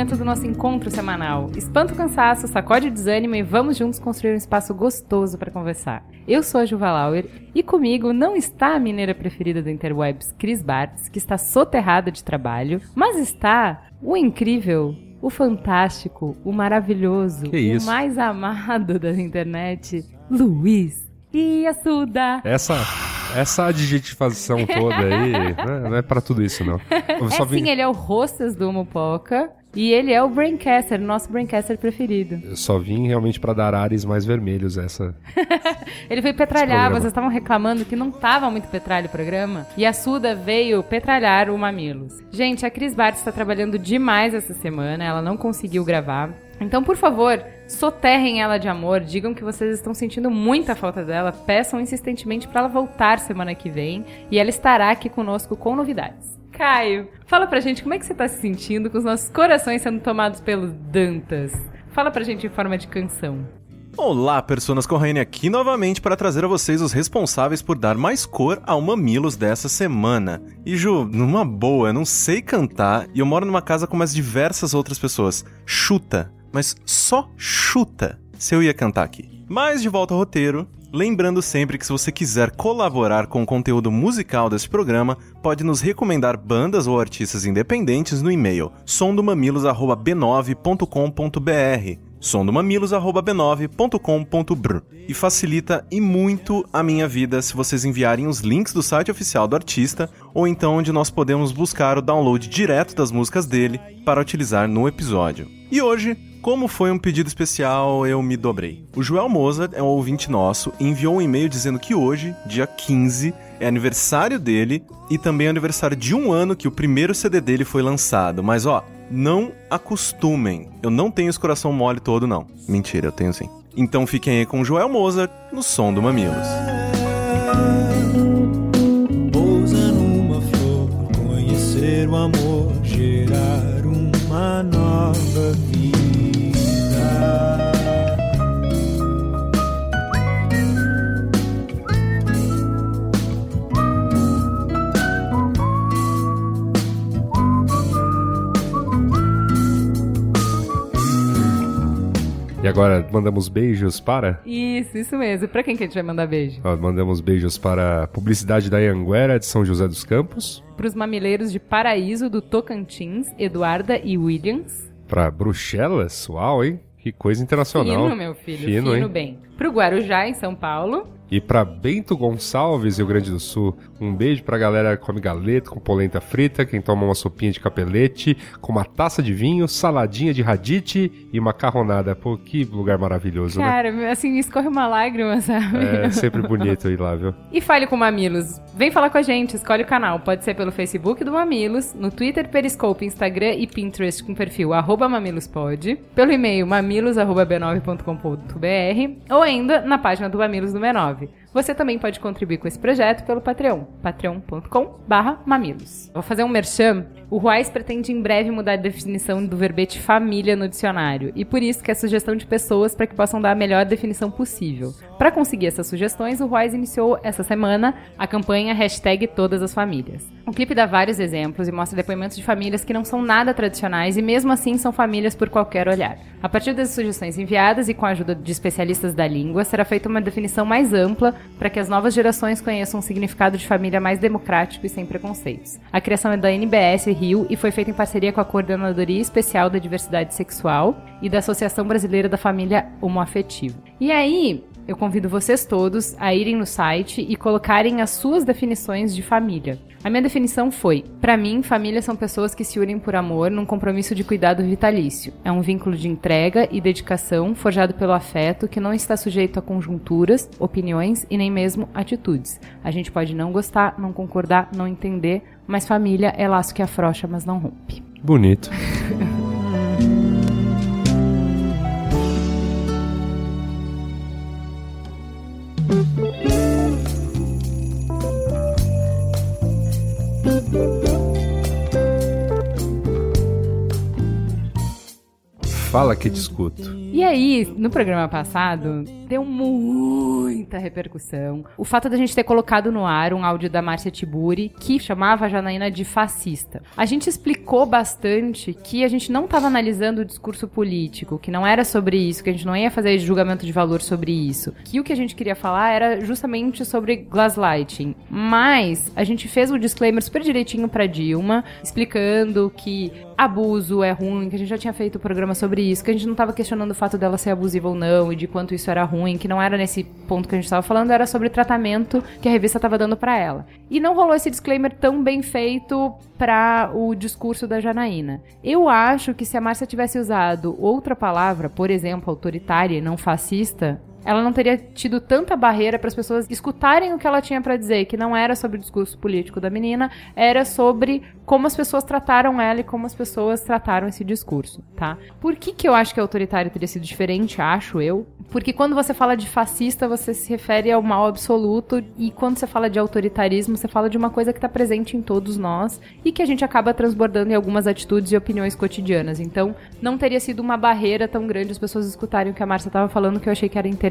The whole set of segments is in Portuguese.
momento do nosso encontro semanal. Espanta o cansaço, sacode o desânimo e vamos juntos construir um espaço gostoso para conversar. Eu sou a Juva Lauer e comigo não está a mineira preferida do Interwebs, Cris Bartz, que está soterrada de trabalho, mas está o incrível, o fantástico, o maravilhoso, o mais amado da internet, Luiz Iassuda. Essa, essa adjetivação toda aí né, não é pra tudo isso, não. É vim, sim, ele é o hostess do Mopoca e ele é o Braincaster, nosso Braincaster preferido. eu só vim realmente pra dar ares mais vermelhos essa. Ele veio petralhar, vocês estavam reclamando que não tava muito petralho o programa. E a Suda veio petralhar o Mamilos. Gente, a Cris Bart está trabalhando demais essa semana, ela não conseguiu gravar. Então, por favor, soterrem ela de amor, digam que vocês estão sentindo muita falta dela, peçam insistentemente para ela voltar semana que vem e ela estará aqui conosco com novidades. Caio, fala pra gente como é que você tá se sentindo com os nossos corações sendo tomados pelos Dantas. Fala pra gente em forma de canção. Olá, personas Corraine aqui novamente para trazer a vocês os responsáveis por dar mais cor ao Mamilos dessa semana. E Ju, numa boa, eu não sei cantar e eu moro numa casa com mais diversas outras pessoas. Chuta, mas só chuta se eu ia cantar aqui. Mas de volta ao roteiro, lembrando sempre que se você quiser colaborar com o conteúdo musical desse programa, pode nos recomendar bandas ou artistas independentes no e-mail sondomamilos@b9.com.br sondomamilos.b9.com.br e facilita e muito a minha vida se vocês enviarem os links do site oficial do artista ou então onde nós podemos buscar o download direto das músicas dele para utilizar no episódio. E hoje, como foi um pedido especial, eu me dobrei. O Joel Mozart é um ouvinte nosso e enviou um e-mail dizendo que hoje, dia 15, é aniversário dele e também é aniversário de um ano que o primeiro CD dele foi lançado. Mas ó, não acostumem. Eu não tenho esse coração mole todo, não. Mentira, eu tenho sim. Então fiquem aí com o Joel Mozart no som do Mamilos. Pousa numa flor, conhecer o amor, gerar uma nova vida. Agora mandamos beijos para. Isso, isso mesmo. Pra quem que a gente vai mandar beijo? ó, mandamos beijos para a publicidade da Anguera de São José dos Campos, Pros mamileiros de Paraíso do Tocantins, Eduarda e Williams. para Bruxelas, uau, hein? Que coisa internacional. Fino, meu filho. Fino, Fino, hein? bem. Pro Guarujá, em São Paulo. E para Bento Gonçalves, Rio Grande do Sul, um beijo pra galera que come galeto com polenta frita, quem toma uma sopinha de capelete, com uma taça de vinho, saladinha de radite e macarronada. Pô, que lugar maravilhoso, né? Cara, assim, escorre uma lágrima, sabe? É sempre bonito ir lá, viu? E fale com o Mamilos. Vem falar com a gente, escolhe o canal. Pode ser pelo Facebook do Mamilos, no Twitter, Periscope, Instagram e Pinterest com perfil arroba mamilospod, pelo e-mail mamilos.b9.com.br ou ainda na página do Mamilos do B9. Você também pode contribuir com esse projeto pelo Patreon, patreon.com mamilos. Vou fazer um merchan. O Ruais pretende em breve mudar a definição do verbete família no dicionário, e por isso que é sugestão de pessoas para que possam dar a melhor definição possível. Para conseguir essas sugestões, o Ruais iniciou essa semana a campanha hashtag Todas as Famílias. O clipe dá vários exemplos e mostra depoimentos de famílias que não são nada tradicionais e mesmo assim são famílias por qualquer olhar. A partir das sugestões enviadas e com a ajuda de especialistas da língua, será feita uma definição mais ampla para que as novas gerações conheçam um significado de família mais democrático e sem preconceitos. A criação é da NBS Rio e foi feita em parceria com a Coordenadoria Especial da Diversidade Sexual e da Associação Brasileira da Família Homoafetiva. E aí, eu convido vocês todos a irem no site e colocarem as suas definições de família. A minha definição foi: para mim, família são pessoas que se unem por amor num compromisso de cuidado vitalício. É um vínculo de entrega e dedicação forjado pelo afeto que não está sujeito a conjunturas, opiniões e nem mesmo atitudes. A gente pode não gostar, não concordar, não entender, mas família é laço que afrouxa, mas não rompe. Bonito. Fala que te escuto. E aí, no programa passado, deu muita repercussão o fato da gente ter colocado no ar um áudio da Márcia Tiburi que chamava a Janaína de fascista. A gente explicou bastante que a gente não estava analisando o discurso político, que não era sobre isso, que a gente não ia fazer julgamento de valor sobre isso, que o que a gente queria falar era justamente sobre gaslighting. Mas a gente fez o disclaimer super direitinho para Dilma, explicando que abuso é ruim, que a gente já tinha feito o programa sobre isso, que a gente não estava questionando o fato dela ser abusiva ou não e de quanto isso era ruim, que não era nesse ponto que a gente estava falando, era sobre o tratamento que a revista estava dando para ela. E não rolou esse disclaimer tão bem feito para o discurso da Janaína. Eu acho que se a Márcia tivesse usado outra palavra, por exemplo, autoritária e não fascista, ela não teria tido tanta barreira para as pessoas escutarem o que ela tinha para dizer, que não era sobre o discurso político da menina, era sobre como as pessoas trataram ela e como as pessoas trataram esse discurso, tá? Por que, que eu acho que autoritário teria sido diferente, acho eu? Porque quando você fala de fascista, você se refere ao mal absoluto, e quando você fala de autoritarismo, você fala de uma coisa que está presente em todos nós e que a gente acaba transbordando em algumas atitudes e opiniões cotidianas. Então, não teria sido uma barreira tão grande as pessoas escutarem o que a Márcia estava falando, que eu achei que era interessante.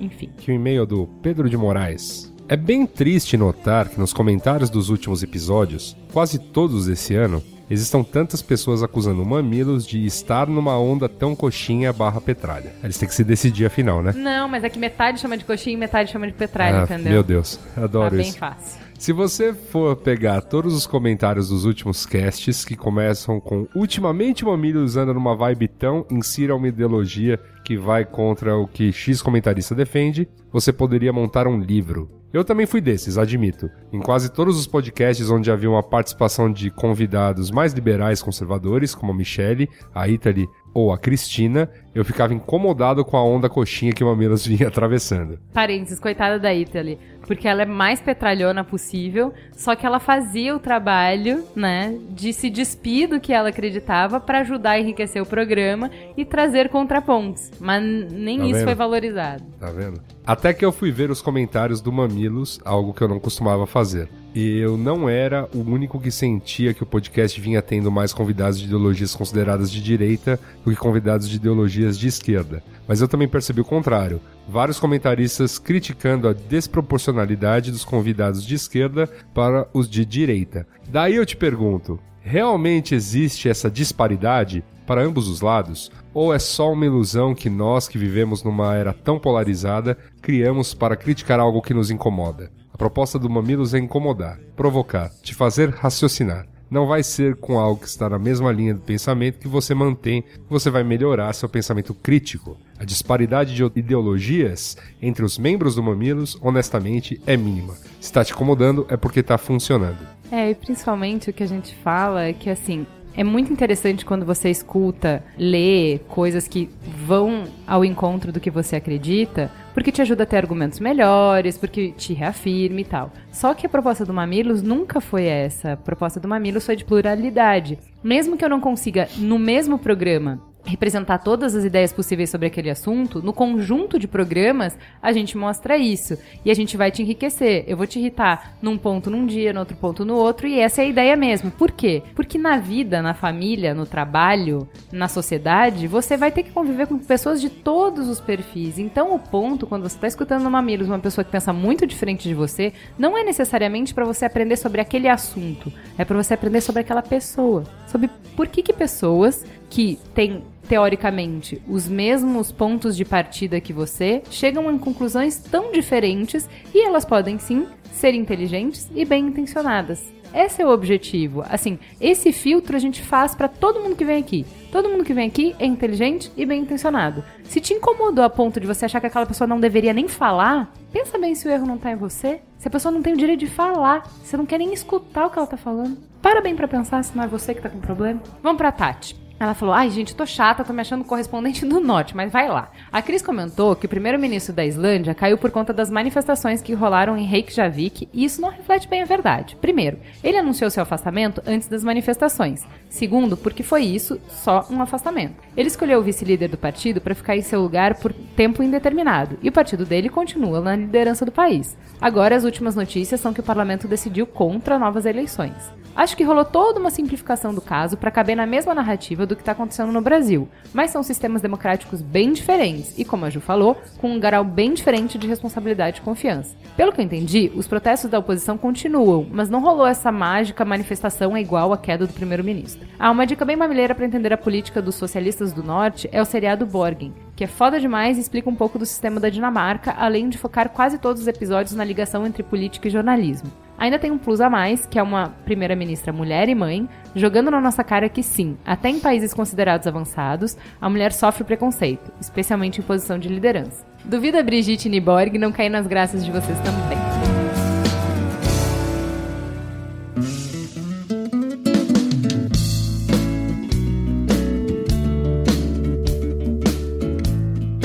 Enfim. Que o e-mail do Pedro de Moraes. É bem triste notar que nos comentários dos últimos episódios, quase todos desse ano, existam tantas pessoas acusando Mamilos de estar numa onda tão coxinha barra petralha. Eles têm que se decidir afinal, né? Não, mas é que metade chama de coxinha e metade chama de petralha, Ah, entendeu? Meu Deus, adoro Tá bem isso. fácil. Se você for pegar todos os comentários dos últimos casts que começam com ultimamente Mamilos anda numa vibe tão, insira uma ideologia que vai contra o que X comentarista defende, você poderia montar um livro. Eu também fui desses, admito. Em quase todos os podcasts onde havia uma participação de convidados mais liberais conservadores, como a Michelle, a Italy ou a Cristina, eu ficava incomodado com a onda coxinha que o Mamilos vinha atravessando. Parênteses, coitada da Italy. Porque ela é mais petralhona possível, só que ela fazia o trabalho, né, de se despir do que ela acreditava pra ajudar a enriquecer o programa e trazer contrapontos. Mas nem Tá isso vendo? foi valorizado. Tá vendo? Até que eu fui ver os comentários do Mamilos, algo que eu não costumava fazer. E eu não era o único que sentia que o podcast vinha tendo mais convidados de ideologias consideradas de direita do que convidados de ideologias de esquerda. Mas eu também percebi o contrário. Vários comentaristas criticando a desproporcionalidade dos convidados de esquerda para os de direita. Daí eu te pergunto: realmente existe essa disparidade para ambos os lados? Ou é só uma ilusão que nós, que vivemos numa era tão polarizada, criamos para criticar algo que nos incomoda? A proposta do Mamilos é incomodar, provocar, te fazer raciocinar. Não vai ser com algo que está na mesma linha do pensamento que você mantém, você vai melhorar seu pensamento crítico. A disparidade de ideologias entre os membros do Mamilos, honestamente, é mínima. Se está te incomodando, é porque está funcionando. É, e principalmente o que a gente fala é que, assim, é muito interessante quando você escuta, lê coisas que vão ao encontro do que você acredita, porque te ajuda a ter argumentos melhores, porque te reafirma e tal. Só que a proposta do Mamilos nunca foi essa. A proposta do Mamilos foi de pluralidade. Mesmo que eu não consiga, no mesmo programa, representar todas as ideias possíveis sobre aquele assunto, no conjunto de programas, a gente mostra isso. E a gente vai te enriquecer. Eu vou te irritar num ponto num dia, no outro ponto no outro, e essa é a ideia mesmo. Por quê? Porque na vida, na família, no trabalho, na sociedade, você vai ter que conviver com pessoas de todos os perfis. Então, o ponto, quando você está escutando no Mamilos uma pessoa que pensa muito diferente de você, não é necessariamente para você aprender sobre aquele assunto. É para você aprender sobre aquela pessoa. Sobre por que, que pessoas que têm teoricamente os mesmos pontos de partida que você chegam em conclusões tão diferentes e elas podem sim ser inteligentes e bem intencionadas. Esse é o objetivo. Assim, esse filtro a gente faz para todo mundo que vem aqui. Todo mundo que vem aqui é inteligente e bem intencionado. Se te incomodou a ponto de você achar que aquela pessoa não deveria nem falar, pensa bem se o erro não tá em você. Se a pessoa não tem o direito de falar, você não quer nem escutar o que ela tá falando. Para bem pra pensar se não é você que tá com problema. Vamos pra Tati. Ela falou: Ai, gente, tô chata, tô me achando correspondente do norte, mas vai lá. A Cris comentou que o primeiro-ministro da Islândia caiu por conta das manifestações que rolaram em Reykjavik e isso não reflete bem a verdade. Primeiro, ele anunciou seu afastamento antes das manifestações. Segundo, porque foi isso, só um afastamento. Ele escolheu o vice-líder do partido para ficar em seu lugar por tempo indeterminado e o partido dele continua na liderança do país. Agora, as últimas notícias são que o parlamento decidiu contra novas eleições. Acho que rolou toda uma simplificação do caso para caber na mesma narrativa do que está acontecendo no Brasil, mas são sistemas democráticos bem diferentes e, como a Ju falou, com um grau bem diferente de responsabilidade e confiança. Pelo que eu entendi, os protestos da oposição continuam, mas não rolou essa mágica manifestação igual à queda do primeiro-ministro. Ah, uma dica bem mamileira para entender a política dos socialistas do norte é o seriado Borgen, que é foda demais e explica um pouco do sistema da Dinamarca, além de focar quase todos os episódios na ligação entre política e jornalismo. Ainda tem um plus a mais, que é uma primeira-ministra mulher e mãe, jogando na nossa cara que sim, até em países considerados avançados, a mulher sofre preconceito, especialmente em posição de liderança. Duvido a Brigitte Niborg não cair nas graças de vocês também.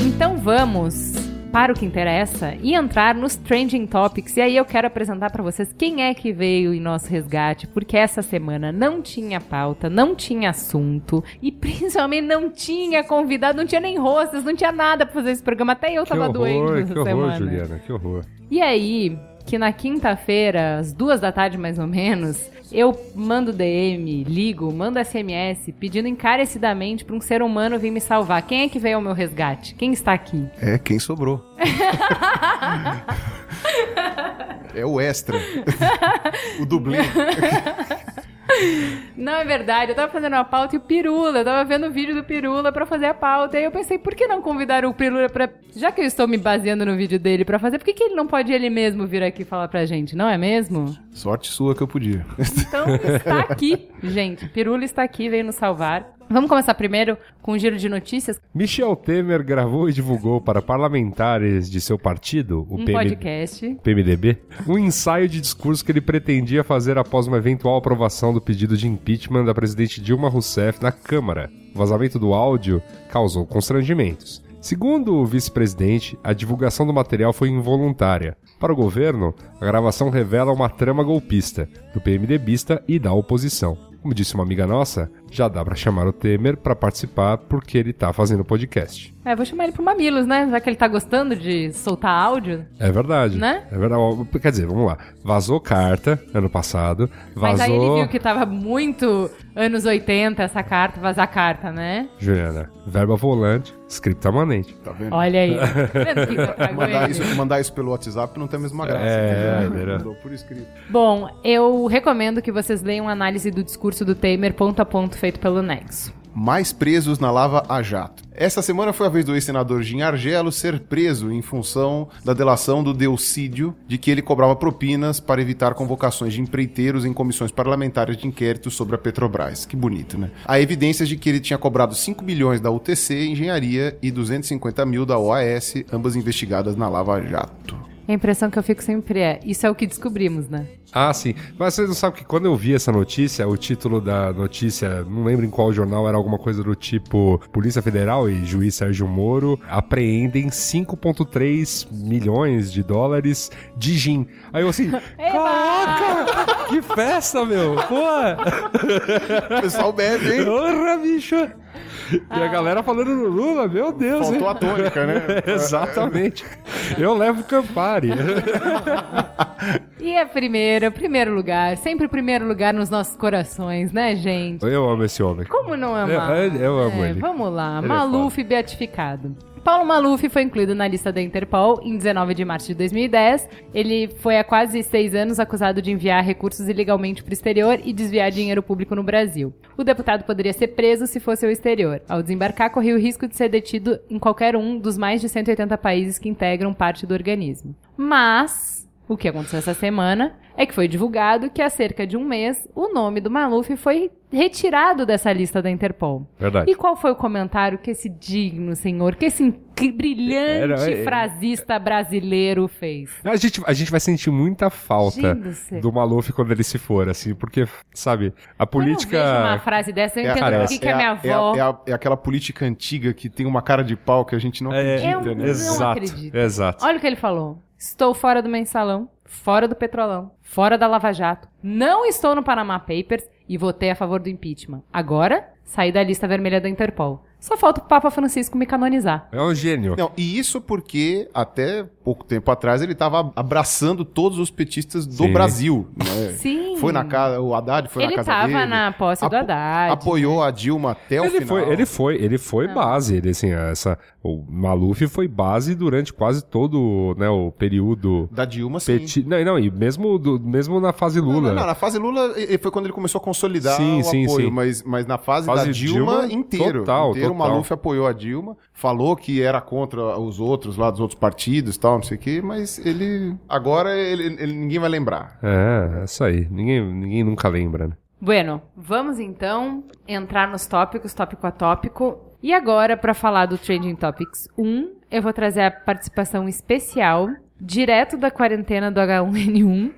Então vamos para o que interessa e entrar nos trending topics. E aí eu quero apresentar para vocês quem é que veio em nosso resgate, porque essa semana não tinha pauta, não tinha assunto e principalmente não tinha convidado, não tinha nem rostas, não tinha nada para fazer esse programa. Até eu Que tava horror, doente essa que horror, semana. Juliana, que horror. E aí, que na quinta-feira, às duas da tarde mais ou menos, eu mando DM, ligo, mando SMS, pedindo encarecidamente para um ser humano vir me salvar. Quem é que veio ao meu resgate? Quem está aqui? É quem sobrou. é o extra. o dublê. Não é verdade, eu tava fazendo a pauta e o Pirula, eu tava vendo o vídeo do Pirula pra fazer a pauta. E eu pensei, por que não convidar o Pirula pra. Já que eu estou me baseando no vídeo dele pra fazer, por que, que ele não pode ele mesmo vir aqui falar pra gente, não é mesmo? Sorte sua que eu podia. Então está aqui, gente. Pirula está aqui, veio nos salvar. Vamos começar primeiro com um giro de notícias, Michel Temer gravou e divulgou para parlamentares de seu partido, o um PM podcast. PMDB, um ensaio de discurso que ele pretendia fazer após uma eventual aprovação do pedido de impeachment da presidente Dilma Rousseff na Câmara. O vazamento do áudio causou constrangimentos. Segundo o vice-presidente, a divulgação do material foi involuntária. Para o governo, a gravação revela uma trama golpista, do PMDBista e da oposição. Como disse uma amiga nossa, já dá pra chamar o Temer pra participar porque ele tá fazendo podcast. É, vou chamar ele pro Mamilos, né? Já que ele tá gostando de soltar áudio. É verdade. Né? É verdade. Quer dizer, vamos lá. Vazou carta ano passado. Mas aí ele Vazou. viu que tava muito anos 80 essa carta, vazar carta, né? Juliana, verba volante, scriptamanente. Tá vendo? Olha aí. Trago Mandar isso, mandar isso pelo WhatsApp não tem a mesma graça. É, entendeu? é, Mandou por escrito. Bom, eu recomendo que vocês leiam a análise do discurso do Temer ponto a ponto feito pelo Nexo. Mais presos na lava a jato. Essa semana foi a vez do ex-senador Jim Argelo ser preso em função da delação do Delcídio de que ele cobrava propinas para evitar convocações de empreiteiros em comissões parlamentares de inquérito sobre a Petrobras. Que bonito, né? Há evidências de que ele tinha cobrado 5 milhões da UTC Engenharia e 250 mil da OAS, ambas investigadas na Lava Jato. A impressão que eu fico sempre é, isso é o que descobrimos, né? Ah, sim. Mas vocês não sabem que quando eu vi essa notícia, o título da notícia, não lembro em qual jornal, era alguma coisa do tipo Polícia Federal e juiz Sérgio Moro apreendem 5,3 milhões de dólares de gin. Aí eu assim, caraca! Que festa, meu! Pô! O pessoal bebe, hein? Porra, bicho! E a galera falando no Lula, meu Deus, Faltou hein? a tônica, né? Exatamente. Eu levo Campari. E a primeira, primeiro lugar, sempre o primeiro lugar nos nossos corações, né, gente? Eu amo esse homem. Como não amar? Eu- eu- eu amo É, ele. Vamos lá, Ele é Maluf beatificado. Paulo Maluf foi incluído na lista da Interpol em 19 de março de 2010. Ele foi há quase seis anos acusado de enviar recursos ilegalmente para o exterior e desviar dinheiro público no Brasil. O deputado poderia ser preso se fosse ao exterior. Ao desembarcar, corria o risco de ser detido em qualquer um dos mais de 180 países que integram parte do organismo. Mas O que aconteceu essa semana é que foi divulgado que há cerca de um mês o nome do Maluf foi retirado dessa lista da Interpol. Verdade. E qual foi o comentário que esse digno senhor, que esse brilhante Era- é- frasista brasileiro fez? A gente, a gente vai sentir muita falta do Maluf quando ele se for, assim, porque, sabe, a política. Eu não vejo uma frase dessa, eu É, entendo cara, por que, que a minha é avó... é a- é aquela política antiga que tem uma cara de pau que a gente não É, acredita, Eu né? não exato, acredito. exato. Olha o que ele falou. Estou fora do mensalão, fora do petrolão, fora da Lava Jato. Não estou no Panama Papers e votei a favor do impeachment. Agora, saí da lista vermelha da Interpol. Só falta o Papa Francisco me canonizar. É um gênio. Não, e isso porque até pouco tempo atrás ele estava abraçando todos os petistas do Sim. Brasil, né? Sim. Foi na casa, o Haddad foi Ele na casa tava dele. na posse do Haddad. Apoiou a Dilma até o Ele final. foi, ele foi, ele foi base, ele assim, essa, o Maluf foi base durante quase todo, né, o período Da Dilma, sim. peti... Não, não, e mesmo, do, mesmo na fase Não, Lula. não, não, na fase Lula foi quando ele começou a consolidar Sim, o sim, apoio, sim. Mas, mas na fase, Fase da Dilma, Dilma, inteiro, total, inteiro o total. Maluf apoiou a Dilma, falou que era contra os outros lá dos outros partidos e tal, não sei o quê, mas ele agora ele, ele- ninguém vai lembrar. É, isso aí. Ninguém, ninguém nunca lembra, né? Bueno, vamos então entrar nos tópicos, tópico a tópico. E agora, para falar do Trending Topics 1, eu vou trazer a participação especial, direto da quarentena do H1N1,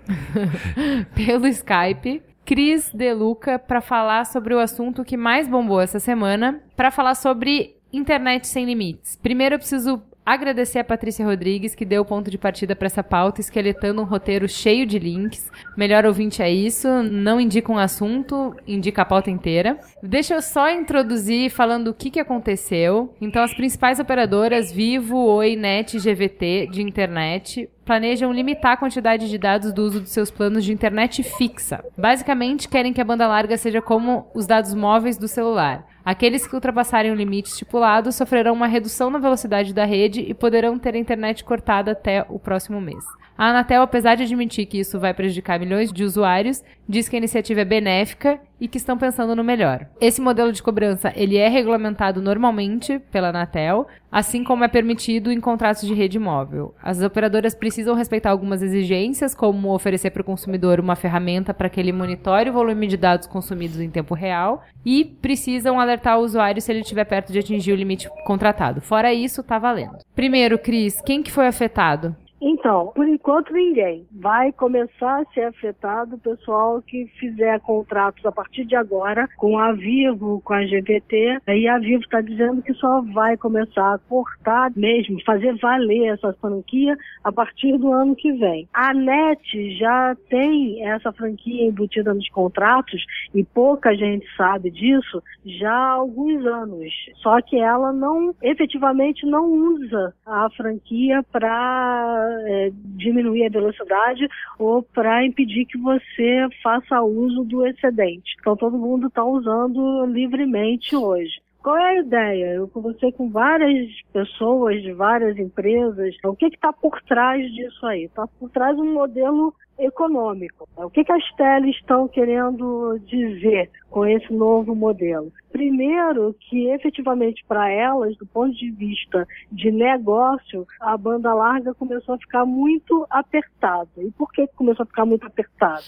pelo Skype, Cris Deluca, para falar sobre o assunto que mais bombou essa semana, para falar sobre internet sem limites. Primeiro, eu preciso agradecer a Patrícia Rodrigues, que deu o ponto de partida para essa pauta, esqueletando um roteiro cheio de links. Melhor ouvinte é isso, não indica um assunto, indica a pauta inteira. Deixa eu só introduzir falando o que, que aconteceu. Então, as principais operadoras Vivo, Oi, Net e GVT de internet planejam limitar a quantidade de dados do uso dos seus planos de internet fixa. Basicamente, querem que a banda larga seja como os dados móveis do celular. Aqueles que ultrapassarem o limite estipulado sofrerão uma redução na velocidade da rede e poderão ter a internet cortada até o próximo mês. A Anatel, apesar de admitir que isso vai prejudicar milhões de usuários, diz que a iniciativa é benéfica e que estão pensando no melhor. Esse modelo de cobrança ele é regulamentado normalmente pela Anatel, assim como é permitido em contratos de rede móvel. As operadoras precisam respeitar algumas exigências, como oferecer para o consumidor uma ferramenta para que ele monitore o volume de dados consumidos em tempo real e precisam alertar o usuário se ele estiver perto de atingir o limite contratado. Fora isso, tá valendo. Primeiro, Cris, quem que foi afetado? Então, por enquanto ninguém. Vai começar a ser afetado o pessoal que fizer contratos a partir de agora com a Vivo, com a GVT. E a Vivo está dizendo que só vai começar a cortar mesmo, fazer valer essa franquia a partir do ano que vem. A NET já tem essa franquia embutida nos contratos e pouca gente sabe disso já há alguns anos. Só que ela não, efetivamente, não usa a franquia para é, diminuir a velocidade ou para impedir que você faça uso do excedente. Então todo mundo está usando livremente hoje. Qual é a ideia? Eu conversei com várias pessoas de várias empresas. O que está por trás disso aí? Está por trás um modelo econômico. O que, que as teles estão querendo dizer com esse novo modelo? Primeiro, que efetivamente para elas, do ponto de vista de negócio, a banda larga começou a ficar muito apertada. E por que começou a ficar muito apertada?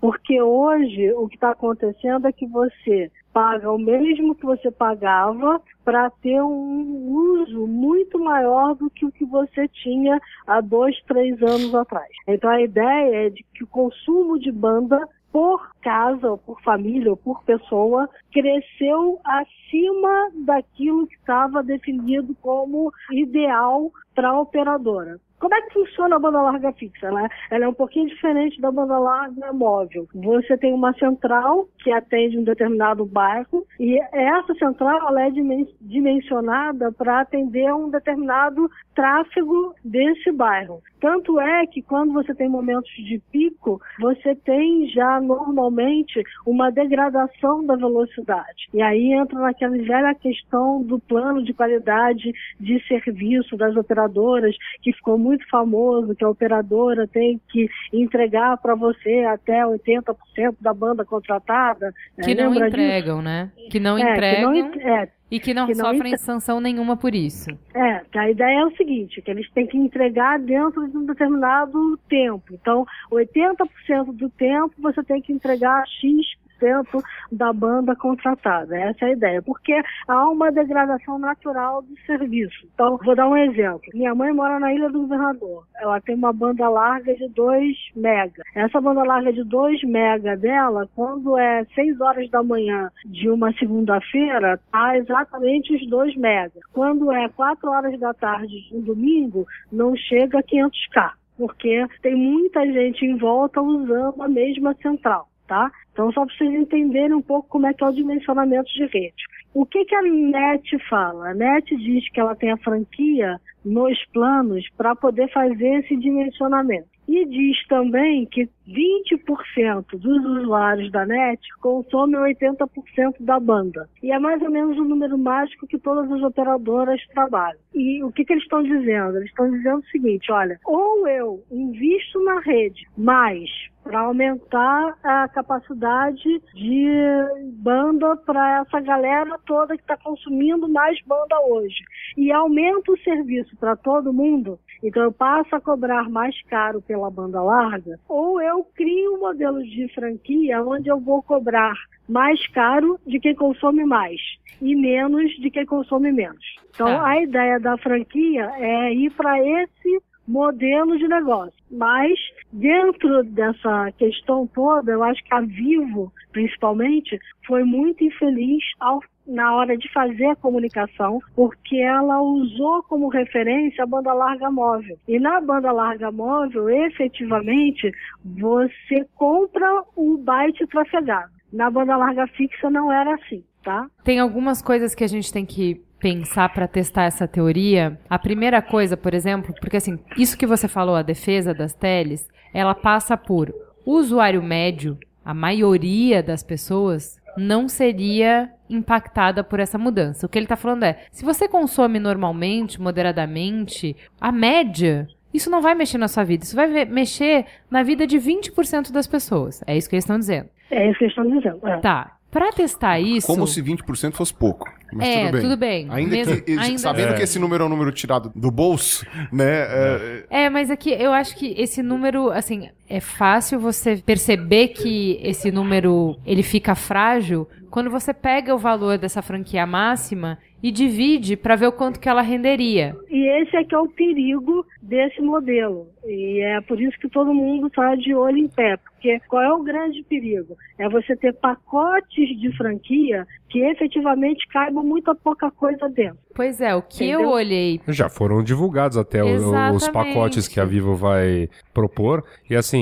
Porque hoje o que está acontecendo é que você paga o mesmo que você pagava para ter um uso muito maior do que o que você tinha há dois, três anos atrás. Então a ideia é de que o consumo de banda por casa, ou por família, ou por pessoa, cresceu acima daquilo que estava definido como ideal para a operadora. Como é que funciona a banda larga fixa? Ela, é- ela é um pouquinho diferente da banda larga móvel. Você tem uma central que atende um determinado bairro e essa central é dimen- dimensionada para atender um determinado tráfego desse bairro. Tanto é que quando você tem momentos de pico, você tem já normalmente uma degradação da velocidade. E aí entra naquela velha questão do plano de qualidade de serviço das operadoras, que ficou muito famoso, que a operadora tem que entregar para você até 80% da banda contratada. Que né? não Lembra disso? entregam, né? Que não É, que entregam. não en- é, E que não, Que não sofrem entra- sanção nenhuma por isso. É, a ideia é o seguinte, que eles têm que entregar dentro de um determinado tempo. Então, 80% do tempo você tem que entregar X% da banda contratada. Essa é a ideia. Porque há uma degradação natural do serviço. Então, vou dar um exemplo. Minha mãe mora na Ilha do Governador. Ela tem uma banda larga de 2 mega. Essa banda larga de 2 mega dela, quando é 6 horas da manhã de uma segunda-feira, tá exatamente os 2 mega. Quando é 4 horas da tarde de um domingo, não chega a 500k. Porque tem muita gente em volta usando a mesma central, tá? Então, só para vocês entenderem um pouco como é que é o dimensionamento de rede. O que, que a NET fala? A NET diz que ela tem a franquia nos planos para poder fazer esse dimensionamento. E diz também que 20% dos usuários da NET consomem 80% da banda. E é mais ou menos o número mágico que todas as operadoras trabalham. E o que, que eles estão dizendo? Eles estão dizendo o seguinte, olha, ou eu invisto na rede mais para aumentar a capacidade de banda para essa galera toda que está consumindo mais banda hoje. E aumento o serviço para todo mundo, então eu passo a cobrar mais caro pela banda larga, ou eu crio um modelo de franquia onde eu vou cobrar mais caro de quem consome mais e menos de quem consome menos. Então Tá. a ideia da franquia é ir para esse modelo de negócio. Mas, dentro dessa questão toda, eu acho que a Vivo, principalmente, foi muito infeliz ao- na hora de fazer a comunicação, porque ela usou como referência a banda larga móvel. E na banda larga móvel, efetivamente, você compra o byte trafegado. Na banda larga fixa não era assim, tá? Tem algumas coisas que a gente tem que pensar para testar essa teoria. A primeira coisa, por exemplo, porque assim, isso que você falou, a defesa das teles, ela passa por usuário médio, a maioria das pessoas não seria impactada por essa mudança. O que ele está falando é, se você consome normalmente, moderadamente, a média isso não vai mexer na sua vida, isso vai mexer na vida de 20% das pessoas. É isso que eles estão dizendo. É isso que eles estão dizendo. é. Tá. Pra testar isso. Como se 20% fosse pouco. Mas É, tudo bem. tudo bem. Ainda Mesmo- que, ainda- sabendo que esse número é um número tirado do bolso, né? é- É, mas aqui eu acho que esse número, assim, é fácil você perceber que esse número ele fica frágil quando você pega o valor dessa franquia máxima e divide pra ver o quanto que ela renderia. E esse é que é o perigo desse modelo. E é por isso que todo mundo está de olho em pé. Porque qual é o grande perigo? É você ter pacotes de franquia que efetivamente caibam muita pouca coisa dentro. Pois é, o que eu Entendeu? olhei Já foram divulgados até o- os Exatamente. pacotes que a Vivo vai propor. E assim,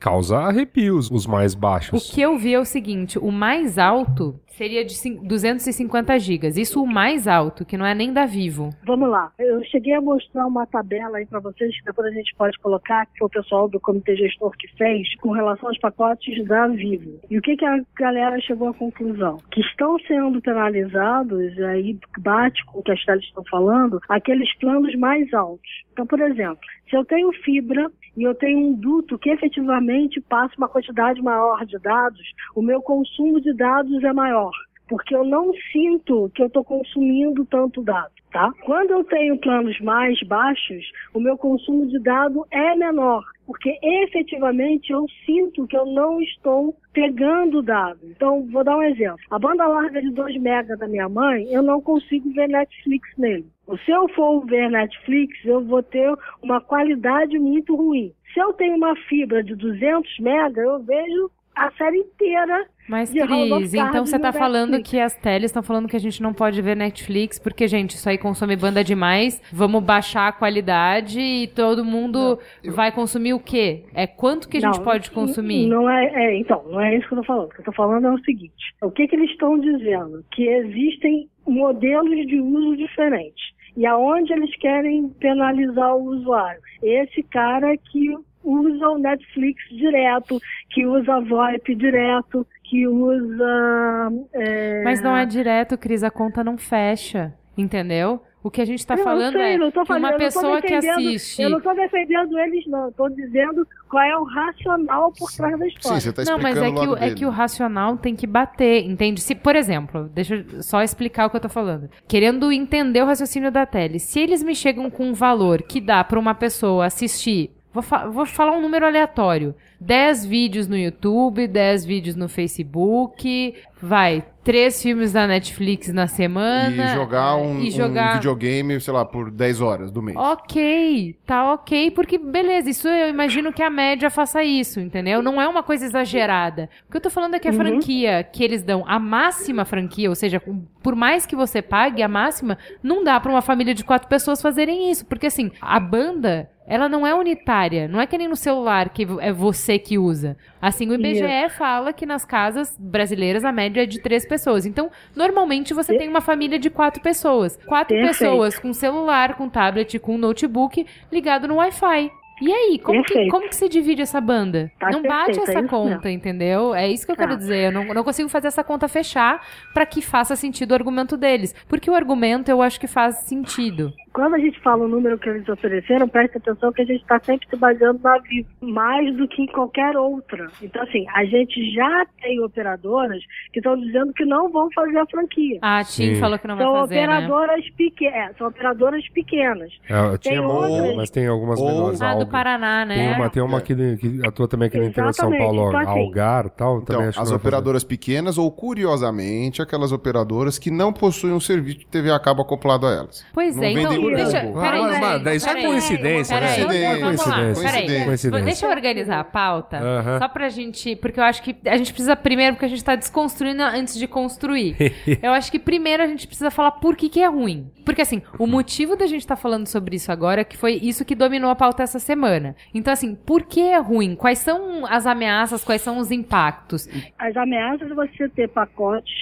causa arrepios os mais O baixos. que eu vi é o seguinte, o mais alto seria de cin- 250 gigas. Isso o mais alto, que não é nem da Vivo. Vamos lá. Eu cheguei a mostrar uma tabela aí para vocês, que depois a gente pode colocar, que foi o pessoal do comitê gestor que fez, com relação aos pacotes da Vivo. E o que, que a galera chegou à conclusão? Que estão sendo penalizados, aí bate com o que as teles estão falando, aqueles planos mais altos. Então, por exemplo, se eu tenho fibra e eu tenho um duto que efetivamente passa uma quantidade maior de dados, o meu consumo de dados é maior porque eu não sinto que eu estou consumindo tanto dado, tá? Quando eu tenho planos mais baixos, o meu consumo de dado é menor, porque efetivamente eu sinto que eu não estou pegando dado. Então, vou dar um exemplo. A banda larga de 2 mega da minha mãe, eu não consigo ver Netflix nele. Se eu for ver Netflix, eu vou ter uma qualidade muito ruim. Se eu tenho uma fibra de 200 mega, eu vejo a série inteira Mas, Cris, então você no tá falando que as teles estão falando que a gente não pode ver Netflix, porque, gente, isso aí consome banda demais, vamos baixar a qualidade e todo mundo vai consumir o quê? É quanto que a gente Não, pode consumir? Não é, é, então, não é isso que eu tô falando. O que eu tô falando é o seguinte: o que, que eles estão dizendo? Que existem modelos de uso diferentes. E aonde eles querem penalizar o usuário? Esse cara que usa o Netflix direto, que usa a VoIP direto, que usa. é, Mas não é direto, Cris, a conta não fecha, entendeu? O que a gente tá Eu falando sei, é não tô que falando- uma não pessoa que assiste. Eu não tô defendendo eles, não. Eu tô dizendo qual é o racional por trás da Sim, história. você tá Não, explicando mas é o que, o, é que o racional tem que bater, entende? Se, por exemplo, deixa eu só explicar o que eu tô falando. Querendo entender o raciocínio da tele. Se eles me chegam com um valor que dá pra uma pessoa assistir, vou, fa- vou falar um número aleatório. 10 vídeos no YouTube, 10 vídeos no Facebook, vai, três filmes da Netflix na semana. E jogar um, e um jogar- videogame, sei lá, por 10 horas do mês. Ok, tá ok, porque beleza, isso eu imagino que a média faça isso, entendeu? Não é uma coisa exagerada. O que eu tô falando é que a franquia que eles dão, a máxima franquia, ou seja, por mais que você pague a máxima, não dá pra uma família de quatro pessoas fazerem isso, porque assim, a banda. Ela não é unitária, não é que nem no celular que é você que usa. Assim, o IBGE fala que nas casas brasileiras a média é de três pessoas. Então, normalmente você tem uma família de quatro pessoas. Quatro Perfeito. pessoas com celular, com tablet, com notebook ligado no Wi-Fi. E aí, como que, como que se divide essa banda? Tá não bate perfeito, essa é isso conta, entendeu? É isso que eu Tá. quero dizer. Eu não, não consigo fazer essa conta fechar pra que faça sentido o argumento deles. Porque o argumento eu acho que faz sentido. Quando a gente fala o número que eles ofereceram, presta atenção que a gente está sempre se baseando na Vivo, mais do que em qualquer outra. Então, assim, a gente já tem operadoras que estão dizendo que não vão fazer a franquia. A Tim Sim. falou que não vai são fazer, né? operadoras pequenas, são operadoras pequenas. É, tinha Tem uma, outras- mas tem algumas ou- menores. Ah, do. Paraná, né? Tem uma, tem uma aqui, que atua também aqui no interior de São Paulo, então, assim, Algar e tal. Então, também acho que as vai fazer. operadoras pequenas ou, curiosamente, aquelas operadoras que não possuem um serviço de TV a cabo acoplado a elas. Pois Não é, então, deixa... Peraí, mas, peraí, isso é coincidência, Peraí, né? Coincidência, vamos lá, coincidência, peraí. coincidência. Deixa eu organizar a pauta, Aham. só pra gente... Porque eu acho que a gente precisa primeiro, porque a gente tá desconstruindo antes de construir. eu acho que primeiro a gente precisa falar por que que é ruim. Porque assim, o motivo da gente tá falando sobre isso agora é que foi isso que dominou a pauta essa semana. Então assim, por que é ruim? Quais são as ameaças, quais são os impactos? As ameaças é você ter pacotes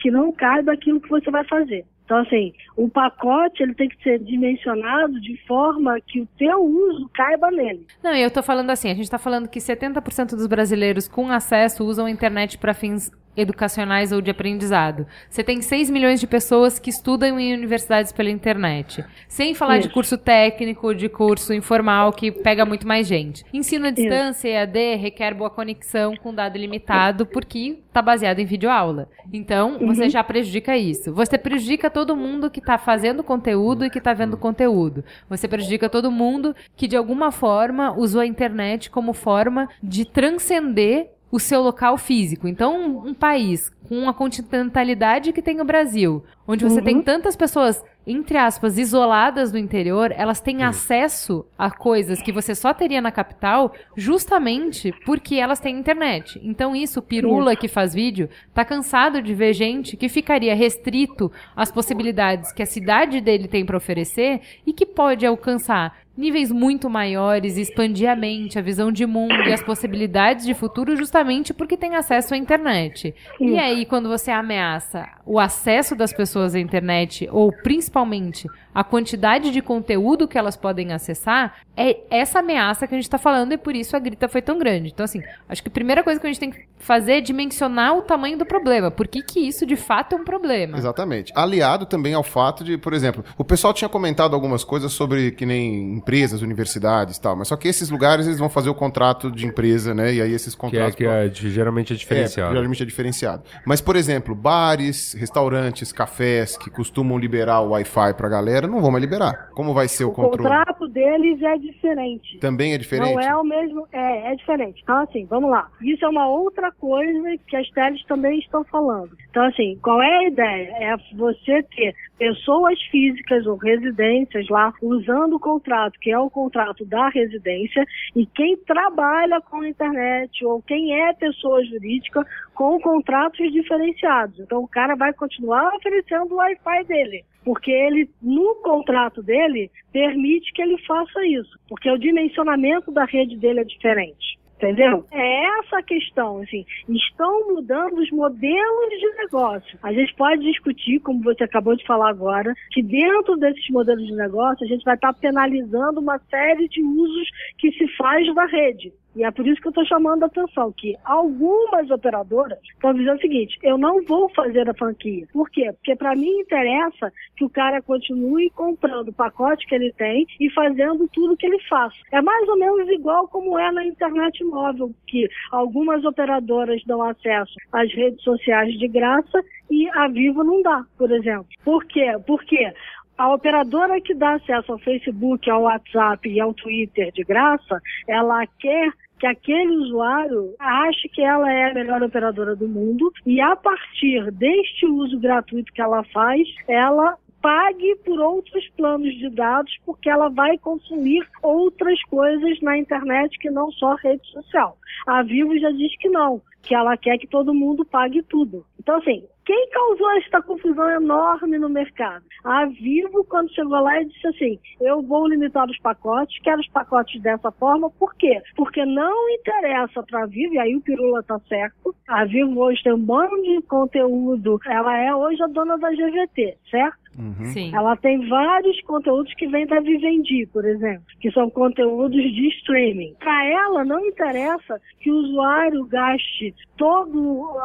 que não caibam aquilo que você vai fazer. Então, assim, o pacote ele tem que ser dimensionado de forma que o teu uso caiba nele. Não, eu tô falando assim, a gente tá falando que 70% dos brasileiros com acesso usam a internet para fins educacionais ou de aprendizado. Você tem 6 milhões de pessoas que estudam em universidades pela internet. Sem falar de Isso. curso técnico, de curso informal, que pega muito mais gente. Ensino à distância, EAD, requer boa conexão com dado limitado, porque tá baseado em videoaula. Então, você já prejudica isso. Você prejudica todo mundo que tá fazendo conteúdo e que tá vendo conteúdo. Você prejudica todo mundo que, de alguma forma, usou a internet como forma de transcender o seu local físico. Então, um, país com a continentalidade que tem o Brasil, onde você tem tantas pessoas, entre aspas, isoladas do interior, elas têm acesso a coisas que você só teria na capital, justamente porque elas têm internet. Então, isso, Pirula que faz vídeo, tá cansado de ver gente que ficaria restrito às possibilidades que a cidade dele tem para oferecer e que pode alcançar níveis muito maiores, expandir a mente, a visão de mundo e as possibilidades de futuro justamente porque tem acesso à internet. E aí, quando você ameaça o acesso das pessoas à internet, ou principalmente a quantidade de conteúdo que elas podem acessar, é essa ameaça que a gente está falando e por isso a grita foi tão grande. Então, assim, acho que a primeira coisa que a gente tem que fazer é dimensionar o tamanho do problema. Por que, que isso de fato é um problema? Exatamente. Aliado também ao fato de, por exemplo, o pessoal tinha comentado algumas coisas sobre que nem empresas, universidades e tal, mas só que esses lugares eles vão fazer o contrato de empresa, né? E aí esses Que, é, contratos. que é, de- geralmente é É, diferenciado. geralmente é diferenciado. Mas, por exemplo, bares, restaurantes, cafés que costumam liberar o Wi-Fi pra galera, não vão mais liberar. Como vai ser o, O controle? contrato deles é diferente. Também é diferente? Não é o mesmo, é, é diferente. Então, assim, vamos lá. Isso é uma outra coisa que as teles também estão falando. Então, assim, qual é a ideia? É você ter pessoas físicas ou residências lá usando o contrato, que é o contrato da residência, e quem trabalha com a internet ou quem é pessoa jurídica com contratos diferenciados. Então, o cara vai continuar oferecendo o Wi-Fi dele. Porque ele, no contrato dele, permite que ele faça isso. Porque o dimensionamento da rede dele é diferente. Entendeu? É essa a questão, assim, estão mudando os modelos de negócio. A gente pode discutir, como você acabou de falar agora, que dentro desses modelos de negócio a gente vai estar penalizando uma série de usos que se faz da rede. E é por isso que eu estou chamando a atenção, que algumas operadoras estão dizendo o seguinte, eu não vou fazer a franquia. Por quê? Porque para mim interessa que o cara continue comprando o pacote que ele tem e fazendo tudo que ele faz. É mais ou menos igual como é na internet móvel, que algumas operadoras dão acesso às redes sociais de graça e a Vivo não dá, por exemplo. Por quê? Porque a operadora que dá acesso ao Facebook, ao WhatsApp e ao Twitter de graça, ela quer que aquele usuário ache que ela é a melhor operadora do mundo e a partir deste uso gratuito que ela faz, ela pague por outros planos de dados porque ela vai consumir outras coisas na internet que não só rede social. A Vivo já diz que não, que ela quer que todo mundo pague tudo. Então, assim, quem causou esta confusão enorme no mercado? A Vivo, quando chegou lá, e disse assim: eu vou limitar os pacotes, quero os pacotes dessa forma. Por quê? Porque não interessa para a Vivo, e aí o Pirula tá certo. A Vivo hoje tem um bando de conteúdo. Ela é hoje a dona da GVT, certo? Sim. Ela tem vários conteúdos que vêm da Vivendi, por exemplo, que são conteúdos de streaming. Para ela, não interessa que o usuário gaste toda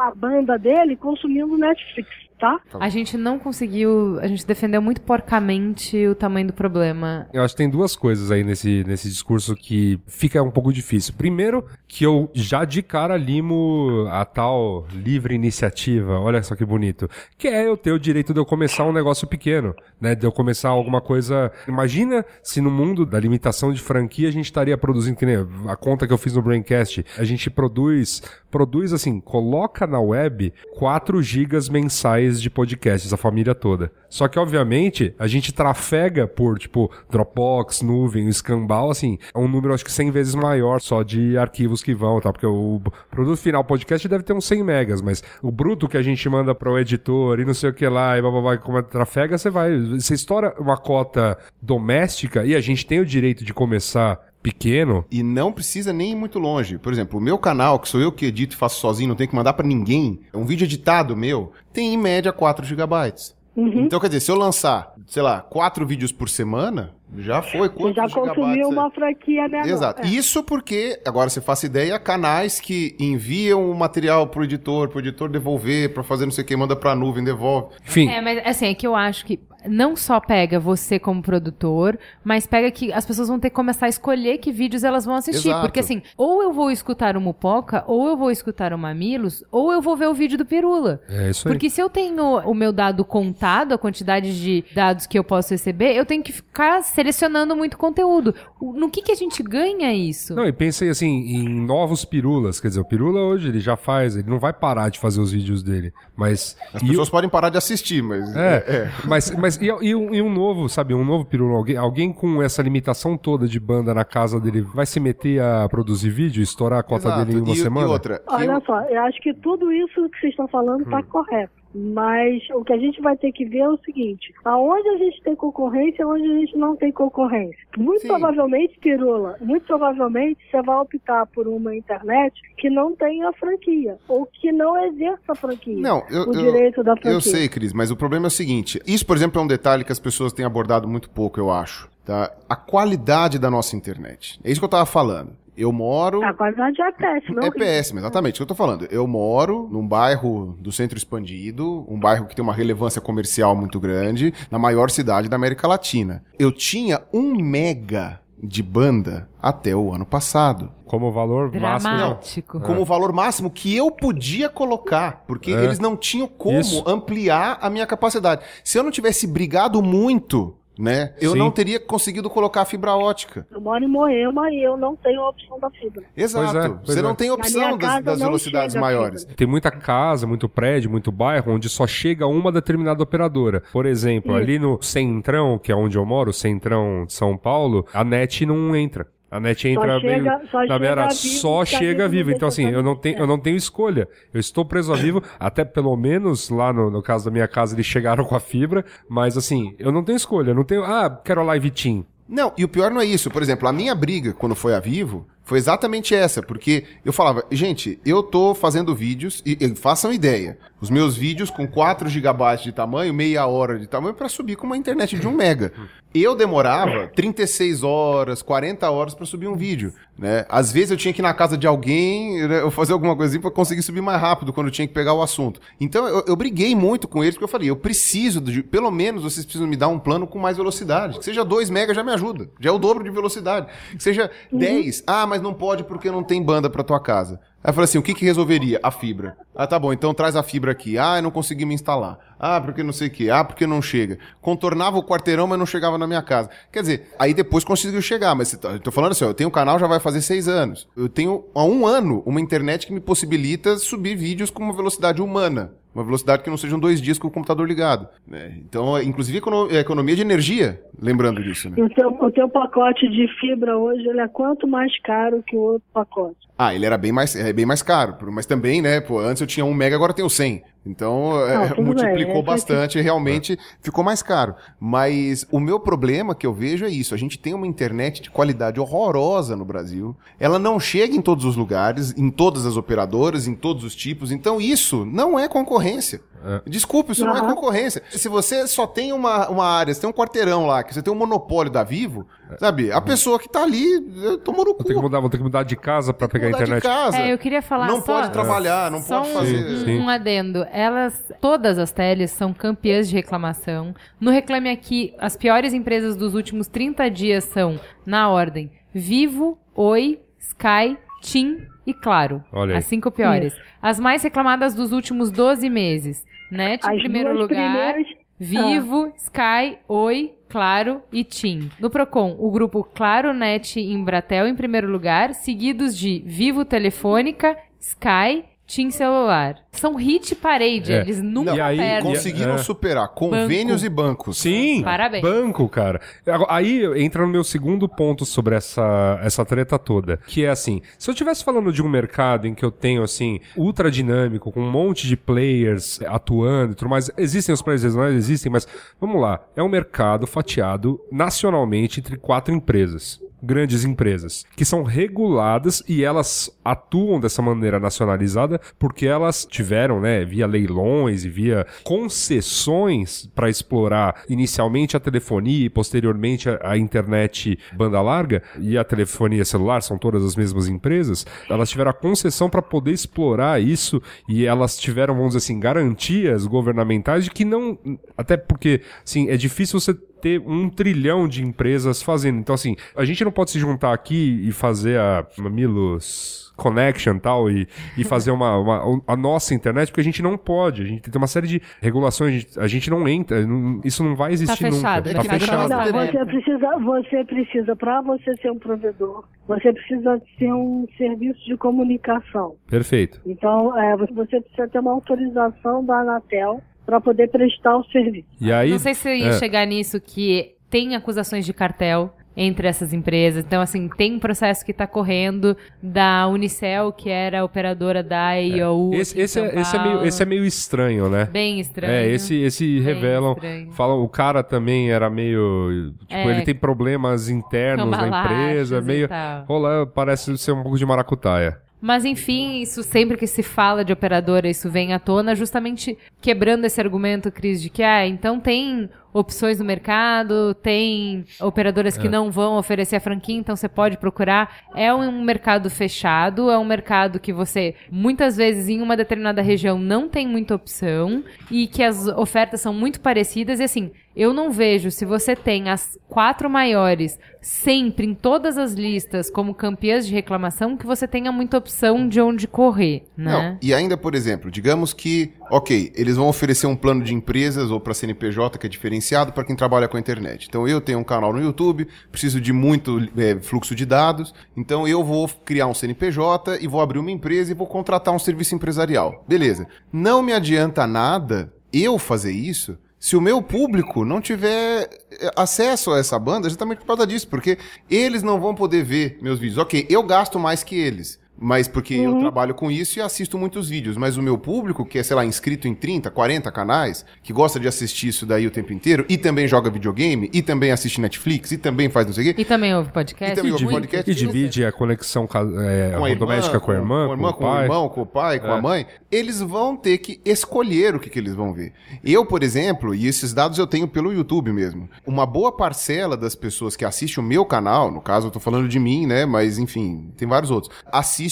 a banda dele consumindo Netflix, tá? A gente não conseguiu. A gente defendeu muito porcamente o tamanho do problema. Eu acho que tem duas coisas aí nesse, nesse discurso que fica um pouco difícil. Primeiro, que eu já de cara limo a tal livre iniciativa, olha só que bonito, que é eu ter o direito de eu começar um negócio pequeno, né? De eu começar alguma coisa. Imagina se no mundo da limitação de franquia a gente estaria produzindo, que nem a conta que eu fiz no Braincast, a gente produz, produz assim, coloca na web 4 gigas mensais de podcasts, a família toda. Só que, obviamente, a gente trafega por, tipo, Dropbox, nuvem, Scambal, assim, é um número acho que 100 vezes maior só de arquivos que vão, tá? Porque o produto final podcast deve ter uns 100 megas, mas o bruto que a gente manda pro editor e não sei o que lá, e bababá, como é trafega, você vai, você estoura uma cota doméstica e a gente tem o direito de começar pequeno. E não precisa nem ir muito longe. Por exemplo, o meu canal, que sou eu que edito e faço sozinho, não tenho que mandar pra ninguém, é um vídeo editado meu, tem em média 4 gigabytes. Então, quer dizer, se eu lançar, sei lá, quatro vídeos por semana, já foi Você quantos já consumiu é? uma franquia menor. Exato. É. Isso porque, agora você faça ideia, canais que enviam o material pro editor, pro editor devolver, pra fazer não sei o que, manda pra nuvem, devolve. Enfim, É, mas assim, é que eu acho que não só pega você como produtor, mas pega que as pessoas vão ter que começar a escolher que vídeos elas vão assistir. Exato. Porque assim, ou eu vou escutar o Mupoca, ou eu vou escutar o Mamilos, ou eu vou ver o vídeo do Pirula. é isso aí. Porque se eu tenho o meu dado contado, a quantidade de dados que eu posso receber, eu tenho que ficar selecionando muito conteúdo. No que, que a gente ganha isso? Não, e pensei assim, em novos pirulas. Quer dizer, o pirula hoje ele já faz, ele não vai parar de fazer os vídeos dele. Mas. As e pessoas podem parar de assistir, mas. É, mas, mas e, e um, e um novo, sabe, um novo pirula, alguém, alguém com essa limitação toda de banda na casa dele vai se meter a produzir vídeo, estourar a cota Exato. dele em uma e, semana? E outra, Olha eu- só, eu acho que tudo isso que vocês estão falando está correto. Mas o que a gente vai ter que ver é o seguinte: aonde a gente tem concorrência e aonde a gente não tem concorrência. Muito Sim. provavelmente, Pirula, muito provavelmente você vai optar por uma internet que não tenha franquia ou que não exerça a franquia. Não, eu, o eu- direito da franquia. eu sei, Cris, mas o problema é o seguinte: isso, por exemplo, é um detalhe que as pessoas têm abordado muito pouco, eu acho. Tá? A qualidade da nossa internet. É isso que eu tava falando. Eu moro. A qualidade é péssima. É horrível. péssimo, exatamente. Isso que eu tô falando. Eu moro num bairro do centro expandido, um bairro que tem uma relevância comercial muito grande, na maior cidade da América Latina. Eu tinha um mega de banda até o ano passado. Como valor máximo. Dramático. Como o valor máximo que eu podia colocar, porque É. eles não tinham como Isso. ampliar a minha capacidade. Se eu não tivesse brigado muito, né, eu Sim. não teria conseguido colocar a fibra ótica. Eu moro em Moema e eu não tenho a opção da fibra. Exato. Pois é, pois Você é. não tem opção das, das velocidades maiores. Tem muita casa, muito prédio, muito bairro onde só chega uma determinada operadora. Por exemplo, Isso. ali no Centrão, que é onde eu moro, Centrão de São Paulo, a net não entra. A net entra chega- meio só na chega beira, só tá chega vivo. Então assim, eu não tenho, eu não tenho escolha. Eu estou preso a vivo, até pelo menos lá no, no caso da minha casa eles chegaram com a fibra, mas assim, eu não tenho escolha, eu não tenho, ah, quero a live team. Não, e o pior não é isso. Por exemplo, a minha briga, quando foi a Vivo, foi exatamente essa. Porque eu falava, gente, eu tô fazendo vídeos, e, e façam ideia. Os meus vídeos com 4 GB de tamanho, meia hora de tamanho, para subir com uma internet de 1 mega. Eu demorava 36 horas, 40 horas para subir um vídeo. Né? Às vezes eu tinha que ir na casa de alguém, né, eu fazer alguma coisinha para conseguir subir mais rápido quando eu tinha que pegar o assunto. Então eu, eu briguei muito com eles, porque eu falei, eu preciso, de, pelo menos vocês precisam me dar um plano com mais velocidade. Que seja 2 mega já me ajuda, já é o dobro de velocidade. Que seja 10, ah, mas não pode porque não tem banda para tua casa. Aí eu falei assim, o que que resolveria? A fibra. Ah, tá bom, então traz a fibra aqui. Ah, eu não consegui me instalar. Ah, porque não sei o quê. Ah, porque não chega. Contornava o quarteirão, mas não chegava na minha casa. Quer dizer, aí depois conseguiu chegar. Mas eu tô falando assim, ó, eu tenho um canal já vai fazer seis anos. Eu tenho há um ano uma internet que me possibilita subir vídeos com uma velocidade humana. Uma velocidade que não sejam dois dias com o computador ligado. né? Então, inclusive, é economia de energia, lembrando disso. Né? O teu, o teu pacote de fibra hoje ele é quanto mais caro que o outro pacote? Ah, ele era bem mais, é bem mais caro, mas também, né, pô, antes eu tinha um mega, agora eu tenho 100. Então, é, Ah, multiplicou bem, é bastante e realmente ficou mais caro. Mas o meu problema que eu vejo é isso, a gente tem uma internet de qualidade horrorosa no Brasil. Ela não chega em todos os lugares, em todas as operadoras, em todos os tipos. Então, isso não é concorrência. Desculpa, isso não é concorrência. Se você só tem uma, uma área, você tem um quarteirão lá, que você tem um monopólio da Vivo, sabe? A pessoa que tá ali eh, tomou no cu. Vou ter que mudar, vou ter que mudar de casa pra pegar a Mudar de internet. casa. É, eu queria falar Não só- pode trabalhar, não Só pode um, fazer. um- Sim. um adendo. Elas, todas as teles são campeãs de reclamação. No Reclame Aqui, as piores empresas dos últimos 30 dias são, na ordem, Vivo, Oi, Sky, TIM e Claro. Olha aí. As cinco piores. As mais reclamadas dos últimos 12 meses. NET em As primeiro lugar. primeiras- Vivo, Sky, Oi, Claro e TIM. No Procon, o grupo Claro, Net e Embratel em primeiro lugar, seguidos de Vivo Telefônica, Sky, TIM Celular. São hit parade, É. eles nunca E aí, perdem. Conseguiram É. superar convênios e bancos. Sim, Parabéns. banco, cara. Aí entra no meu segundo ponto sobre essa, essa treta toda, que é assim, se eu estivesse falando de um mercado em que eu tenho, assim, ultra dinâmico, com um monte de players atuando e tudo mais, existem os players, não existem, mas vamos lá, é um mercado fatiado nacionalmente entre quatro empresas. Grandes empresas, que são reguladas e elas atuam dessa maneira nacionalizada porque elas tiveram, né, via leilões e via concessões para explorar inicialmente a telefonia e posteriormente a, a internet banda larga e a telefonia celular, são todas as mesmas empresas, elas tiveram a concessão para poder explorar isso e elas tiveram, vamos dizer assim, garantias governamentais de que não. Até porque, assim, é difícil você ter um trilhão de empresas fazendo. Então, assim, a gente não pode se juntar aqui e fazer a Mamilos Connection tal e, e fazer uma, uma- a nossa internet, porque a gente não pode. A gente tem uma série de regulações, a gente, a gente não entra, não- isso não vai existir fechado, nunca. Tá fechado. Não, você precisa, você precisa, para você ser um provedor, você precisa ter um serviço de comunicação. Perfeito. Então, é, você precisa ter uma autorização da Anatel para poder prestar o serviço. E aí. Não sei se eu ia é. chegar nisso que tem acusações de cartel entre essas empresas. Então, assim, tem um processo que está correndo da Unicel, que era a operadora da IOU. Esse, em esse, São é, esse, é meio, esse é meio estranho, né? Bem estranho. É, esse, esse revelam. estranho. Falam, o cara também era meio. Tipo, É. ele tem problemas internos na empresa, meio. Rola, parece ser um pouco de maracutaia. Mas enfim, isso sempre que se fala de operadora, isso vem à tona, justamente quebrando esse argumento, Cris, de que ah, então tem opções no mercado, tem operadoras É. que não vão oferecer a franquia, então você pode procurar. É um mercado fechado, é um mercado que você muitas vezes em uma determinada região não tem muita opção e que as ofertas são muito parecidas e assim, eu não vejo se você tem as quatro maiores sempre em todas as listas como campeãs de reclamação que você tenha muita opção de onde correr, né? Não, e ainda, por exemplo, digamos que, ok, eles vão oferecer um plano de empresas ou para CNPJ que é diferenciado para quem trabalha com a internet. Então eu tenho um canal no YouTube, preciso de muito é, fluxo de dados, então eu vou criar um CNPJ e vou abrir uma empresa e vou contratar um serviço empresarial. Beleza. Não me adianta nada eu fazer isso se o meu público não tiver eh, acesso a essa banda, justamente por causa disso, porque eles não vão poder ver meus vídeos. Ok, eu gasto mais que eles. Mas porque eu trabalho com isso e assisto muitos vídeos. Mas o meu público, que é, sei lá, inscrito em 30, 40 canais, que gosta de assistir isso daí o tempo inteiro, e também joga videogame, e também assiste Netflix, e também faz não sei o quê. E também ouve podcast. E também ouve podcast. E divide a conexão é, com a irmã, doméstica com a irmã, com, o com o pai. irmão, com o pai, com É. a mãe, eles vão ter que escolher o que, que eles vão ver. Eu, por exemplo, e esses dados eu tenho pelo YouTube mesmo, uma boa parcela das pessoas que assistem o meu canal, no caso eu tô falando de mim, né, mas enfim, tem vários outros, assiste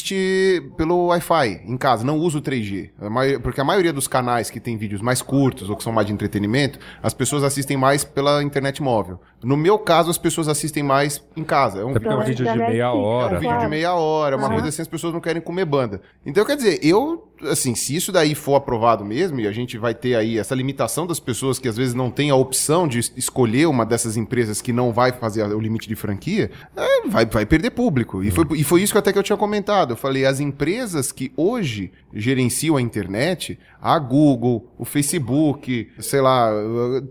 pelo Wi-Fi em casa, não usa o 3G. A mai- Porque a maioria dos canais que tem vídeos mais curtos ou que são mais de entretenimento, as pessoas assistem mais pela internet móvel. No meu caso, as pessoas assistem mais em casa. É um porque é um vídeo de meia hora. um vídeo de meia hora, uma Aham. coisa assim, as pessoas não querem comer banda. Então, quer dizer, eu, assim, se isso daí for aprovado mesmo, e a gente vai ter aí essa limitação das pessoas que às vezes não têm a opção de es- escolher uma dessas empresas que não vai fazer o limite de franquia, é, vai, vai perder público. E foi, e foi isso que até que eu tinha comentado. Eu falei, as empresas que hoje gerenciam a internet, a Google, o Facebook, sei lá,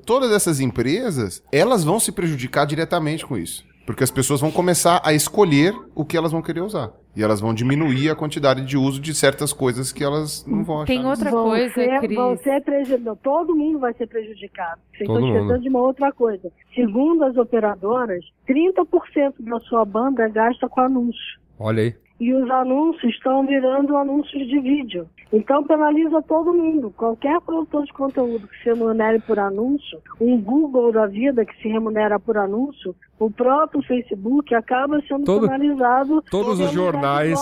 todas essas empresas, elas vão se prejudicar diretamente com isso. Porque as pessoas vão começar a escolher o que elas vão querer usar. E elas vão diminuir a quantidade de uso de certas coisas que elas não vão achar. Tem outra vão coisa, ser, Cris. vão ser prejudicados. Todo mundo vai ser prejudicado. Vocês Todo estão mundo. esquecendo de uma outra coisa. Segundo as operadoras, 30% da sua banda gasta com anúncio. Olha aí. E os anúncios estão virando anúncios de vídeo. Então penaliza todo mundo. Qualquer produtor de conteúdo que se remunere por anúncio, um Google da vida que se remunera por anúncio, o próprio Facebook acaba sendo Todo- penalizado. todos os jornais-.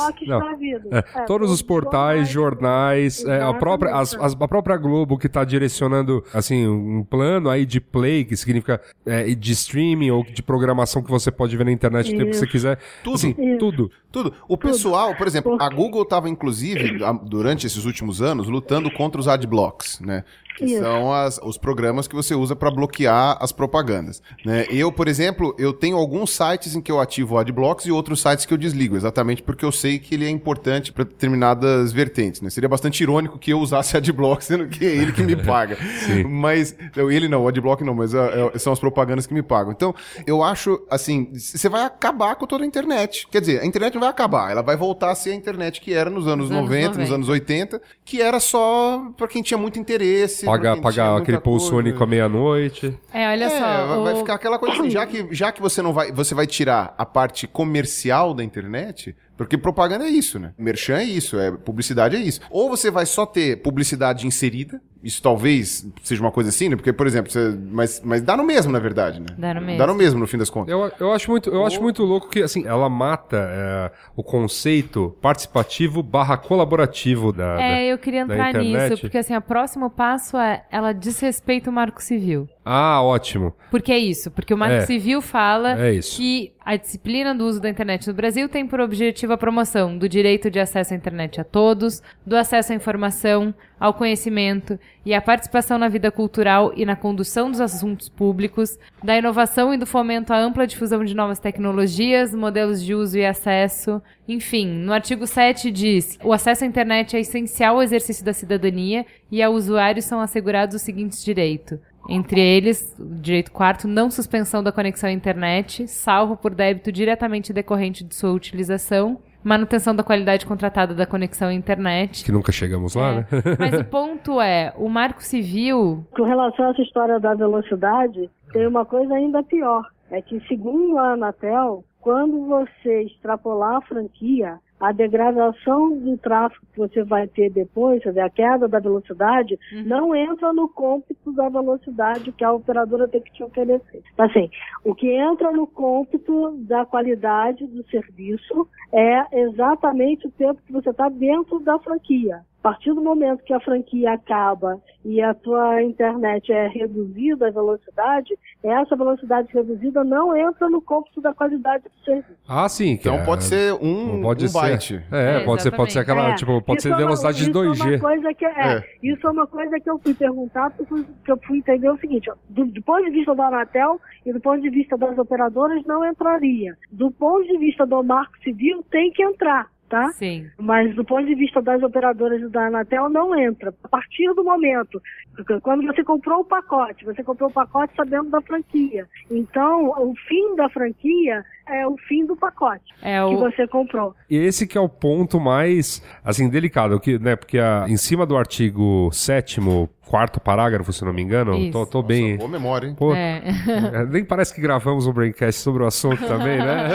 É, É, todos os portais, jornais, é, a, própria, as- as- a própria Globo que tá direcionando, assim, um plano aí de play, que significa é, de streaming ou de programação que você pode ver na internet o tempo que você quiser. Tudo. Assim, tudo. Tudo. O pessoal, por exemplo, a Google estava, inclusive, durante esses últimos anos, lutando contra os adblocks, né? Que Isso. são as- os programas que você usa para bloquear as propagandas. Né? Eu, por exemplo, eu tenho alguns sites em que eu ativo o adblocks e outros sites que eu desligo, exatamente porque eu sei que ele é importante para determinadas vertentes. Né? Seria bastante irônico que eu usasse adblock, sendo que é ele que me paga. Mas, ele não, o adblock não, mas é, é, são as propagandas que me pagam. Então, eu acho, assim, você vai acabar com toda a internet. Quer dizer, a internet não vai acabar, ela vai voltar a ser a internet que era nos anos Nos anos 90, nos 90. anos 80, que era só para quem tinha muito interesse. Pagar, muita aquele único à meia-noite. É, olha É, só. vai, vai o- ficar aquela coisa assim, já que, já que você não vai, você vai tirar a parte comercial da internet, porque propaganda é isso, né? Merchan é isso, é publicidade é isso. Ou você vai só ter publicidade inserida, isso talvez seja uma coisa assim, né? Porque, por exemplo, você, mas, mas dá no mesmo, na verdade, né? Dá no mesmo. Dá no mesmo, no fim das contas. Eu, eu, acho, muito, eu acho muito louco que, assim, ela mata é, o conceito participativo barra colaborativo da, da- É, eu queria da entrar internet. nisso, porque assim, o próximo passo é ela desrespeita o Marco Civil. Ah, ótimo. Porque é isso, porque o Marco É. Civil fala É que a disciplina do uso da internet no Brasil tem por objetivo a promoção do direito de acesso à internet a todos, do acesso à informação, ao conhecimento e à participação na vida cultural e na condução dos assuntos públicos, da inovação e do fomento à ampla difusão de novas tecnologias, modelos de uso e acesso. Enfim, no artigo 7 diz: o acesso à internet é essencial ao exercício da cidadania e ao usuário são assegurados os seguintes direitos. Entre eles, o direito quarto, não suspensão da conexão à internet, salvo por débito diretamente decorrente de sua utilização, manutenção da qualidade contratada da conexão à internet. Que nunca chegamos lá, É. né? Mas o ponto é, o Marco Civil Com relação a essa história da velocidade, tem uma coisa ainda pior. É que, segundo a Anatel, quando você extrapolar a franquia, a degradação do tráfego que você vai ter depois, quer dizer, a queda da velocidade, não entra no cômputo da velocidade que a operadora tem que te oferecer. Assim, o que entra no cômputo da qualidade do serviço é exatamente o tempo que você está dentro da franquia. A partir do momento que a franquia acaba e a tua internet é reduzida a velocidade, essa velocidade reduzida não entra no cômputo da qualidade do serviço. Ah, sim. Então é- pode ser um, pode um ser. byte. É, É, pode ser, pode ser aquela, É, tipo, pode isso ser é uma- velocidade de isso É 2G. uma coisa que, é, É. Isso é uma coisa que eu fui perguntar, porque eu fui- que eu fui entender o seguinte, ó, do, do ponto de vista da Anatel e do ponto de vista das operadoras não entraria. Do ponto de vista do Marco Civil tem que entrar. Tá? Sim. Mas do ponto de vista das operadoras e da Anatel, não entra. A partir do momento, quando você comprou o pacote, você comprou o pacote sabendo da franquia. Então, o fim da franquia é o fim do pacote É que o. você comprou. E esse que é o ponto mais, assim, delicado, que, né, porque a- em cima do artigo 7 quarto parágrafo, se não me engano, Isso. tô, tô bem... Boa memória, hein? Pô, É. É, Nem parece que gravamos um Braincast sobre o assunto também, né?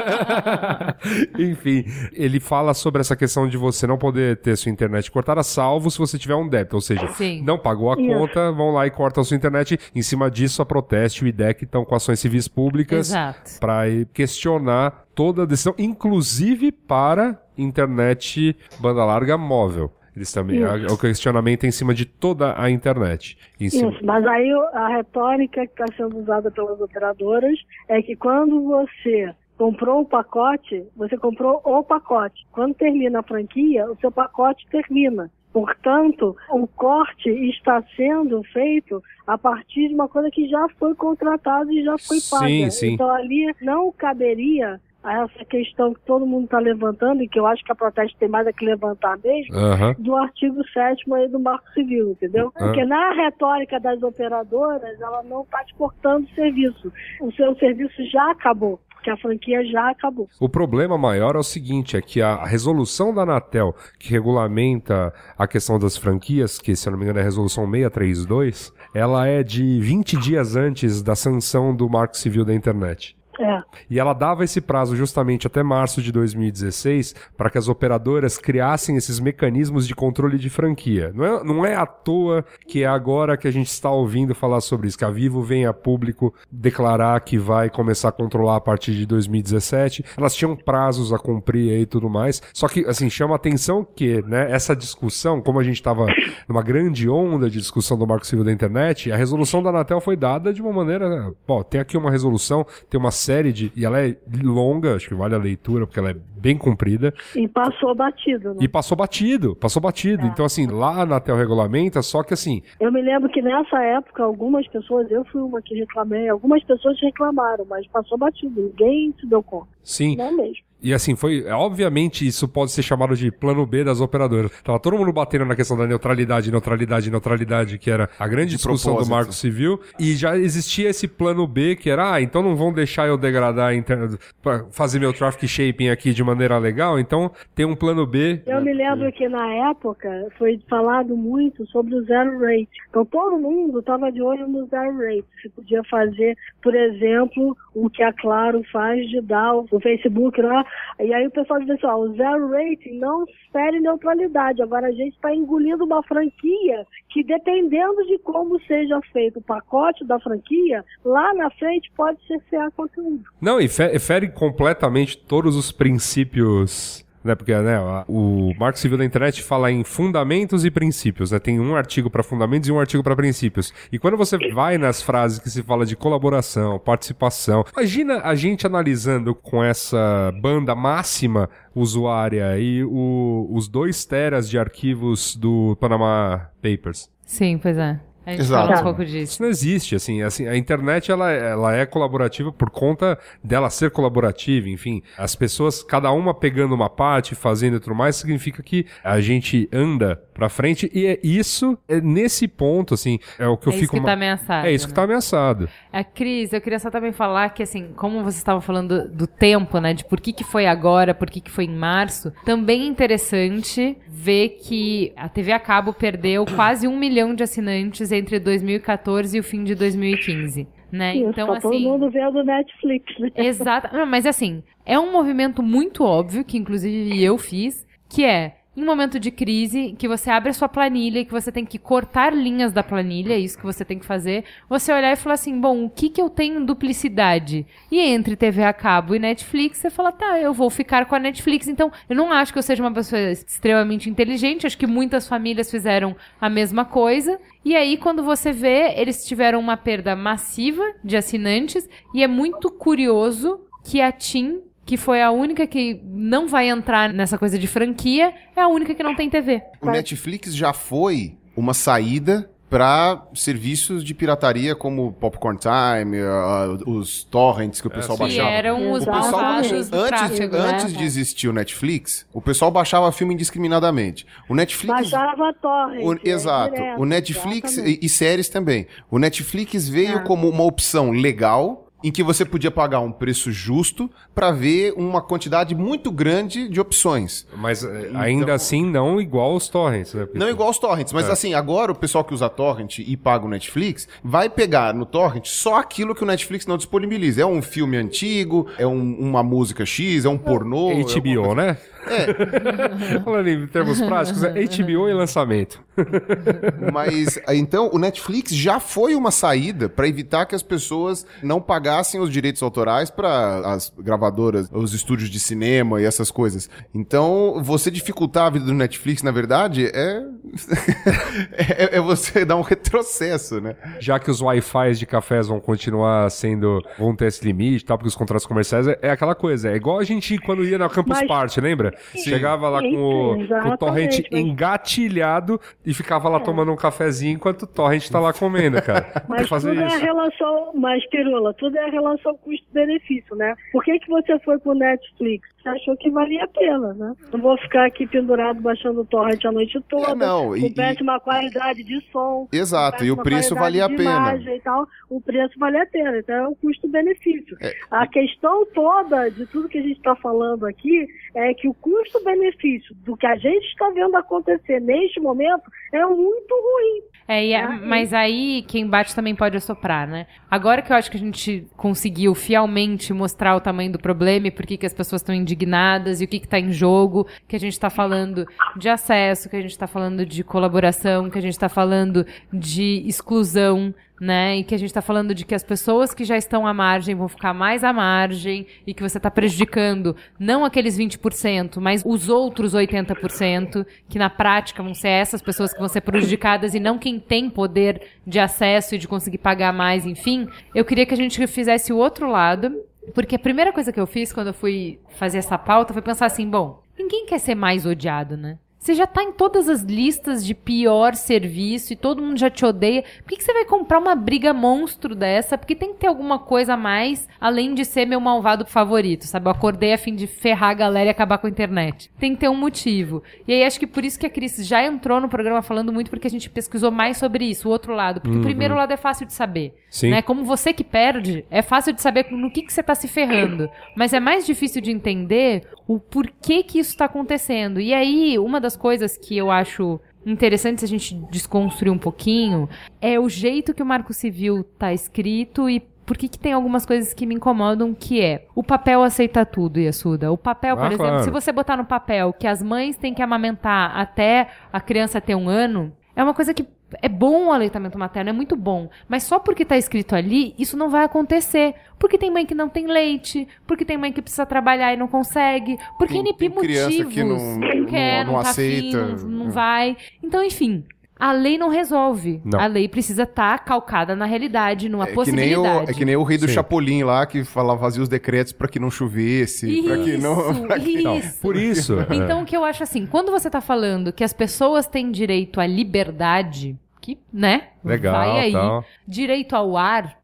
Enfim, ele fala sobre essa questão de você não poder ter sua internet cortada, salvo se você tiver um débito. Ou seja, Sim. não pagou a Isso. conta, vão lá e cortam a sua internet. Em cima disso, a Proteste e o IDEC estão com ações civis públicas Exato. para questionar toda a decisão, inclusive para internet banda larga móvel. Eles também, Isso. o questionamento é em cima de toda a internet. Cima- Isso, mas aí a retórica que está sendo usada pelas operadoras é que quando você comprou o pacote, você comprou o pacote. Quando termina a franquia, o seu pacote termina. Portanto, o corte está sendo feito a partir de uma coisa que já foi contratada e já foi paga. Sim, sim. Então ali não caberia a essa questão que todo mundo está levantando e que eu acho que a proteste tem mais é que levantar mesmo, Aham. do artigo 7 aí do Marco Civil, entendeu? Ah. Porque na retórica das operadoras, ela não está te cortando serviço. O seu serviço já acabou, porque a franquia já acabou. O problema maior é o seguinte, é que a resolução da Anatel, que regulamenta a questão das franquias, que se eu não me engano é a resolução 632, ela é de 20 dias antes da sanção do Marco Civil da Internet. É. E ela dava esse prazo justamente até março de 2016 para que as operadoras criassem esses mecanismos de controle de franquia. Não é, não é à toa que é agora que a gente está ouvindo falar sobre isso, que a Vivo vem a público declarar que vai começar a controlar a partir de 2017. Elas tinham prazos a cumprir e tudo mais. Só que, assim, chama atenção que, né, essa discussão, como a gente estava numa grande onda de discussão do Marco Civil da Internet, a resolução da Anatel foi dada de uma maneira, né, ó, tem aqui uma resolução, tem uma série de, e ela é longa, acho que vale a leitura, porque ela é bem comprida, E passou batido, né? e passou batido, passou batido. Então, assim, lá a Anatel regulamenta, só que assim, Eu me lembro que nessa época, algumas pessoas, eu fui uma que reclamei, algumas pessoas reclamaram, mas passou batido. Ninguém se deu conta. sim, Não mesmo. E assim, foi. Obviamente, isso pode ser chamado de plano B das operadoras. Tava todo mundo batendo na questão da neutralidade, neutralidade, neutralidade, que era a grande De discussão do propósito. Marco Civil. E já existia esse plano B, que era, ah, então não vão deixar eu degradar a internet, pra fazer meu traffic shaping aqui de maneira legal. Então tem um plano B. Eu me lembro que na época foi falado muito sobre o zero rate. Então todo mundo estava de olho no zero rate. Se podia fazer, por exemplo, o que a Claro faz de dar o o Facebook lá. E aí o pessoal diz assim, ó, o zero rate não espere neutralidade. Agora a gente está engolindo uma franquia que dependendo de como seja feito o pacote da franquia, lá na frente pode cercear conteúdo. Não, e fe- fere completamente todos os princípios. Né, porque né, o Marco Civil da Internet fala em fundamentos e princípios. Né, tem um artigo para fundamentos e um artigo para princípios. E quando você vai nas frases que se fala de colaboração, participação, imagina a gente analisando com essa banda máxima usuária e o- os dois teras de arquivos do Panama Papers. Sim, pois é. A gente Exato. fala um pouco disso. Isso não existe, assim, assim, a internet ela, ela é colaborativa por conta dela ser colaborativa, enfim, as pessoas, cada uma pegando uma parte, fazendo e tudo mais, significa que a gente anda pra frente e é isso, é nesse ponto, assim, é o que eu é fico... isso que tá ameaçado. é isso que né? tá ameaçado. A Cris, eu queria só também falar que, assim, como você estava falando do tempo, né, de por que, que foi agora, por que, que foi em março, também é interessante ver que a TV a cabo perdeu quase um milhão de assinantes entre 2014 e o fim de 2015. Né? Isso, então, tá todo assim. mundo vendo Netflix, né? Exato. Mas assim, é um movimento muito óbvio, que inclusive eu fiz, que é, em momento de crise, que você abre a sua planilha, que você tem que cortar linhas da planilha, é isso que você tem que fazer, você olhar e falar assim, bom, o que que eu tenho em duplicidade? E entre TV a cabo e Netflix, você fala, tá, eu vou ficar com a Netflix. Então, eu não acho que eu seja uma pessoa extremamente inteligente, acho que muitas famílias fizeram a mesma coisa. E aí, quando você vê, eles tiveram uma perda massiva de assinantes, e é muito curioso que a TIM que foi a única que não vai entrar nessa coisa de franquia, é a única que não tem TV. O Netflix já foi uma saída para serviços de pirataria como Popcorn Time, ah, os torrents que o pessoal sim. Que baixava. eram os O pessoal, antes, tráfego, né? antes de existir o Netflix, o pessoal baixava filme indiscriminadamente. O Netflix. Baixava torrent. O- é, exato. direto, o Netflix e, e séries também. O Netflix veio Ah. como uma opção legal em que você podia pagar um preço justo para ver uma quantidade muito grande de opções. Mas eh, ainda assim, não igual aos torrents, né? Não igual aos torrents, mas É. assim, agora o pessoal que usa torrent e paga o Netflix vai pegar no torrent só aquilo que o Netflix não disponibiliza. É um filme antigo, é um- uma música X, é um pornô. é alguma HBO, coisa- né? É. Falando em termos práticos, é HBO e lançamento. Mas então o Netflix já foi uma saída para evitar que as pessoas não pagassem os direitos autorais para as gravadoras, os estúdios de cinema e essas coisas. Então você dificultar a vida do Netflix, na verdade, é é, é você dar um retrocesso, né? Já que os Wi-Fi de cafés vão continuar sendo. vão ter esse limite e tal, porque os contratos comerciais é, é aquela coisa. É igual a gente quando ia na Campus Mas- Party, lembra? Chegava lá com o, com o torrent engatilhado e ficava lá tomando um cafezinho enquanto o torrent tá lá comendo, cara. Mas fazer tudo é isso. relação, mas Pirula, tudo é relação custo-benefício, né? Por que, que você foi pro Netflix? Você achou que valia a pena, né? Não vou ficar aqui pendurado baixando o torrent a noite toda, É, não, e- com péssima qualidade de som. Exato, e o preço valia a pena. E tal, o preço valia a pena, então é o custo-benefício. É. A questão toda de tudo que a gente está falando aqui é que o custo-benefício do que a gente está vendo acontecer neste momento é muito ruim. É, e a- Ah, mas aí quem bate também pode assoprar, né? Agora que eu acho que a gente conseguiu fielmente mostrar o tamanho do problema e por que que as pessoas estão indignadas e o que que tá em jogo, que a gente tá falando de acesso, que a gente tá falando de colaboração, que a gente tá falando de exclusão, né? E que a gente tá falando de que as pessoas que já estão à margem vão ficar mais à margem e que você tá prejudicando não aqueles 20%, mas os outros 80%, que na prática vão ser essas pessoas que vão ser prejudicadas e não quem tem poder de acesso e de conseguir pagar mais, enfim. Eu queria que a gente fizesse o outro lado, porque a primeira coisa que eu fiz quando eu fui fazer essa pauta foi pensar assim, bom, ninguém quer ser mais odiado, né? Você já tá em todas as listas de pior serviço e todo mundo já te odeia. Por que, que você vai comprar uma briga monstro dessa? Porque tem que ter alguma coisa a mais, além de ser meu malvado favorito, sabe? Eu acordei a fim de ferrar a galera e acabar com a internet. Tem que ter um motivo. E aí acho que por isso que a Cris já entrou no programa falando muito, porque a gente pesquisou mais sobre isso, o outro lado. Porque o primeiro lado é fácil de saber. Sim. Né? Como você que perde, é fácil de saber no que, que você tá se ferrando. Mas é mais difícil de entender o porquê que isso tá acontecendo. E aí, uma das coisas que eu acho interessante se a gente desconstruir um pouquinho é o jeito que o Marco Civil tá escrito e por que, que tem algumas coisas que me incomodam, que é o papel aceita tudo, Yasuda. O papel, por Ah, exemplo, claro. se você botar no papel que as mães têm que amamentar até a criança ter um ano, é uma coisa que é bom o aleitamento materno, é muito bom. Mas só porque tá escrito ali, isso não vai acontecer. Porque tem mãe que não tem leite, porque tem mãe que precisa trabalhar e não consegue, porque Tem- NP tem criança motivos. que não- não- quer, não não, tá aceita. afim, não, não vai. Então, enfim. A lei não resolve. Não. A lei precisa estar calcada na realidade, numa É que, nem o, possibilidade. é que nem o rei do Sim. Chapolin lá, que falava fazia os decretos pra que não chovesse, pra que não... Pra que- Não, por isso. Então, o que eu acho assim, quando você tá falando que as pessoas têm direito à liberdade, que, né? Legal, Vai aí. tal. Direito ao ar, que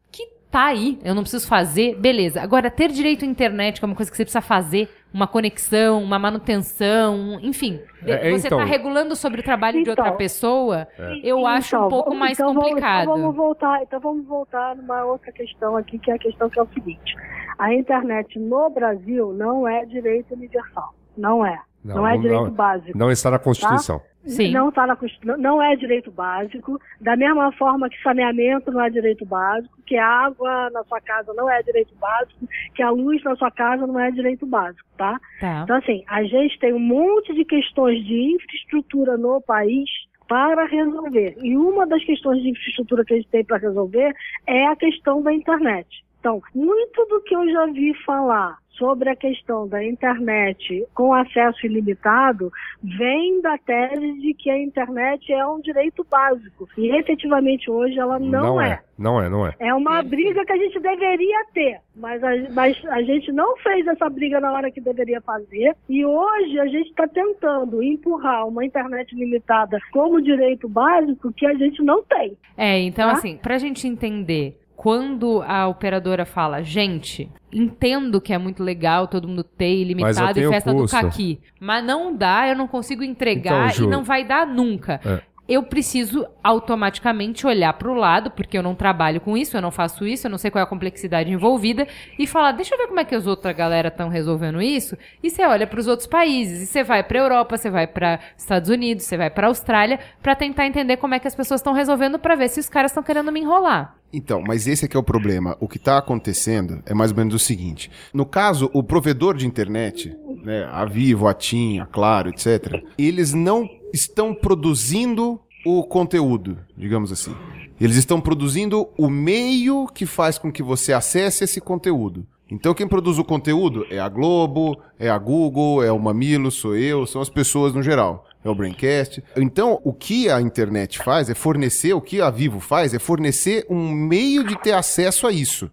tá aí, eu não preciso fazer, beleza. Agora, ter direito à internet, que é uma coisa que você precisa fazer, uma conexão, uma manutenção, enfim. É, é, você então. tá regulando sobre o trabalho de outra Então. pessoa, eu acho um Então, pouco vamos- mais então vamos- complicado. então vamos voltar, então vamos voltar numa outra questão aqui, que é a questão que é o seguinte: a internet no Brasil não é direito universal, não é, não, é direito básico. Não está na Constituição. Sim. Não tá na não é direito básico, da mesma forma que saneamento não é direito básico, que a água na sua casa não é direito básico, que a luz na sua casa não é direito básico, tá? Tá. Então, assim, a gente tem um monte de questões de infraestrutura no país para resolver. E uma das questões de infraestrutura que a gente tem para resolver é a questão da internet. Então, muito do que eu já vi falar sobre a questão da internet com acesso ilimitado vem da tese de que a internet é um direito básico. E efetivamente hoje ela não, não é. é. Não é, não é. É uma briga que a gente deveria ter, mas a, mas a gente não fez essa briga na hora que deveria fazer. E hoje a gente está tentando empurrar uma internet limitada como direito básico que a gente não tem. É, então Tá? assim, pra gente entender quando a operadora fala, gente, entendo que é muito legal todo mundo ter ilimitado e festa custo. do caqui, mas não dá, eu não consigo entregar Então, Ju- e não vai dar nunca. É. Eu preciso automaticamente olhar pro lado, porque eu não trabalho com isso, eu não faço isso, eu não sei qual é a complexidade envolvida, e falar, deixa eu ver como é que as outras galera estão resolvendo isso. E você olha pros outros países, e você vai pra Europa, você vai para Estados Unidos, você vai pra Austrália, pra tentar entender como é que as pessoas estão resolvendo pra ver se os caras estão querendo me enrolar. Então, mas esse aqui é o problema. O que está acontecendo é mais ou menos o seguinte. No caso, o provedor de internet, né, a Vivo, a TIM, a Claro, etc., eles não estão produzindo o conteúdo, digamos assim. Eles estão produzindo o meio que faz com que você acesse esse conteúdo. Então quem produz o conteúdo é a Globo, é a Google, é o Mamilo, sou eu, são as pessoas no geral. É o Braincast. Então, o que a internet faz é fornecer, o que a Vivo faz é fornecer um meio de ter acesso a isso.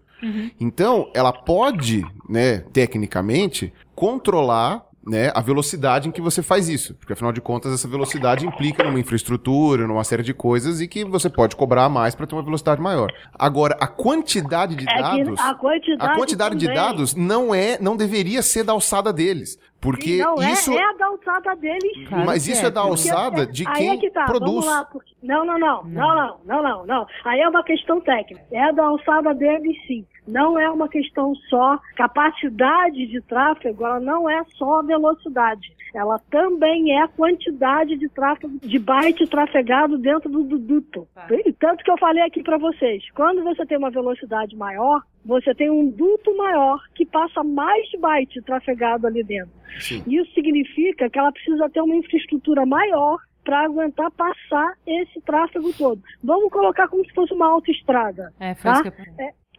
Então, ela pode, né, tecnicamente, controlar né, a velocidade em que você faz isso. Porque, afinal de contas, essa velocidade implica numa infraestrutura, numa série de coisas e que você pode cobrar mais para ter uma velocidade maior. Agora, a quantidade de É dados. a quantidade, A quantidade de dados não é, não deveria ser da alçada deles. Porque não isso. é, é da alçada deles. Claro mas isso é, é da porque- alçada de Aí quem é que tá, produz. Vamos lá, porque... Não, não, não, não, não, não, não, não. Aí é uma questão técnica. É da alçada deles, sim. Não é uma questão só capacidade de tráfego, ela não é só velocidade. Ela também é a quantidade de tráfego, de byte trafegado dentro do, do duto. E Tanto que eu falei aqui para vocês, quando você tem uma velocidade maior, você tem um duto maior que passa mais byte trafegado ali dentro. Sim. Isso significa que ela precisa ter uma infraestrutura maior para aguentar passar esse tráfego todo. Vamos colocar como se fosse uma autoestrada. É, Tá? que eu...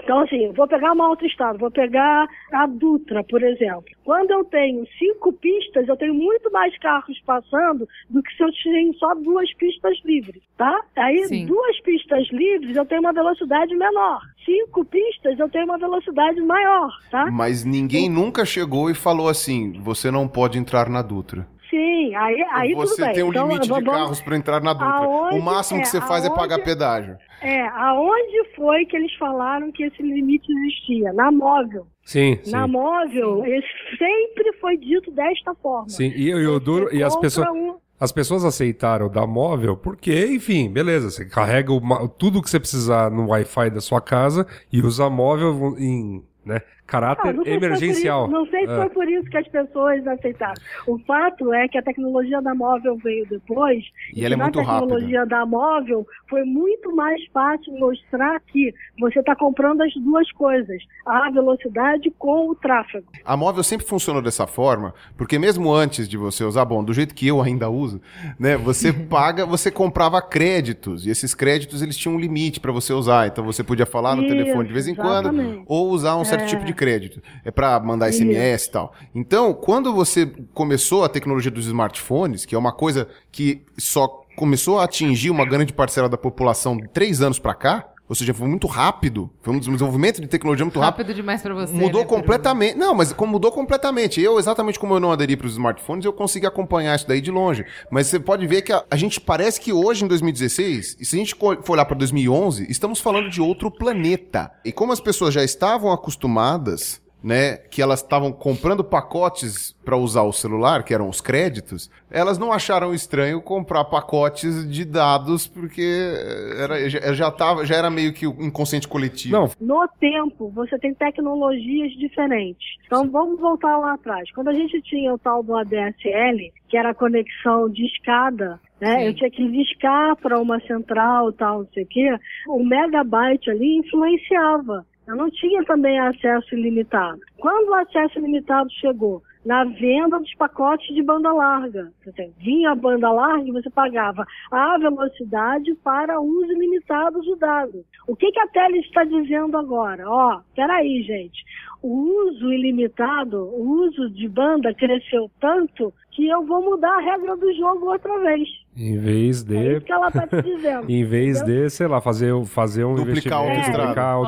Então, assim, eu vou pegar uma autoestrada, vou pegar a Dutra, por exemplo. Quando eu tenho cinco pistas, eu tenho muito mais carros passando do que se eu tenho só duas pistas livres, tá? Aí, Sim. duas pistas livres, eu tenho uma velocidade menor. Cinco pistas, eu tenho uma velocidade maior, tá? Mas ninguém nunca chegou e falou assim: você não pode entrar na Dutra. Sim, aí, aí você tudo bem. tem um Então, limite de vamos- carros para entrar na Dutra. Aonde- o máximo que é, você faz é pagar aonde- pedágio. É, aonde foi que eles falaram que esse limite existia? Na móvel. Sim, sim. Na móvel, esse sempre foi dito desta forma. Sim, e, e o duro, Você e as pessoas, um- as pessoas aceitaram da móvel porque, enfim, beleza, você carrega o tudo que você precisar no Wi-Fi da sua casa e usa móvel em né, caráter não se por emergencial. isso- não sei se É. foi por isso que as pessoas aceitaram. O fato é que a tecnologia da móvel veio depois. E ela é muito rápida. tecnologia da móvel foi muito mais fácil mostrar que você está comprando as duas coisas: a velocidade com o tráfego. A móvel sempre funcionou dessa forma, porque mesmo antes de você usar, bom, do jeito que eu ainda uso, né, você paga, você comprava créditos, e esses créditos eles tinham um limite para você usar, então você podia falar no Isso, telefone de vez em quando, exatamente. ou usar um certo tipo de crédito, é para mandar SMS e tal. Então, quando você começou a tecnologia dos smartphones, que é uma coisa que só começou a atingir uma grande parcela da população de três anos para cá, ou seja, foi muito rápido, foi um desenvolvimento de tecnologia muito rápido. Rápido demais pra você. Mudou né, completamente. Não, mas como mudou completamente. Eu, exatamente como eu não aderi para os smartphones, eu consegui acompanhar isso daí de longe. Mas você pode ver que a, a gente parece que hoje, em 2016, e se a gente for olhar para 2011, estamos falando de outro planeta. E como as pessoas já estavam acostumadas, né, que elas estavam comprando pacotes para usar o celular, que eram os créditos, elas não acharam estranho comprar pacotes de dados, porque era, já, já, tava, já era meio que o inconsciente coletivo. Não, No tempo, você tem tecnologias diferentes. Então, vamos voltar lá atrás. Quando a gente tinha o tal do ADSL, que era a conexão de escada, né? Eu tinha que discar para uma central e tal, não sei o quê. O megabyte ali influenciava. Eu não tinha também acesso ilimitado. Quando o acesso ilimitado chegou, na venda dos pacotes de banda larga. Você vinha a banda larga e você pagava a velocidade para uso limitado do dado. O que, que a Tele está dizendo agora? Ó, peraí, gente. O uso ilimitado, o uso de banda cresceu tanto que eu vou mudar a regra do jogo outra vez. Em vez É de. isso que ela está te dizendo. Em vez de, sei lá, fazer, fazer um Duplicar investimento, duplicar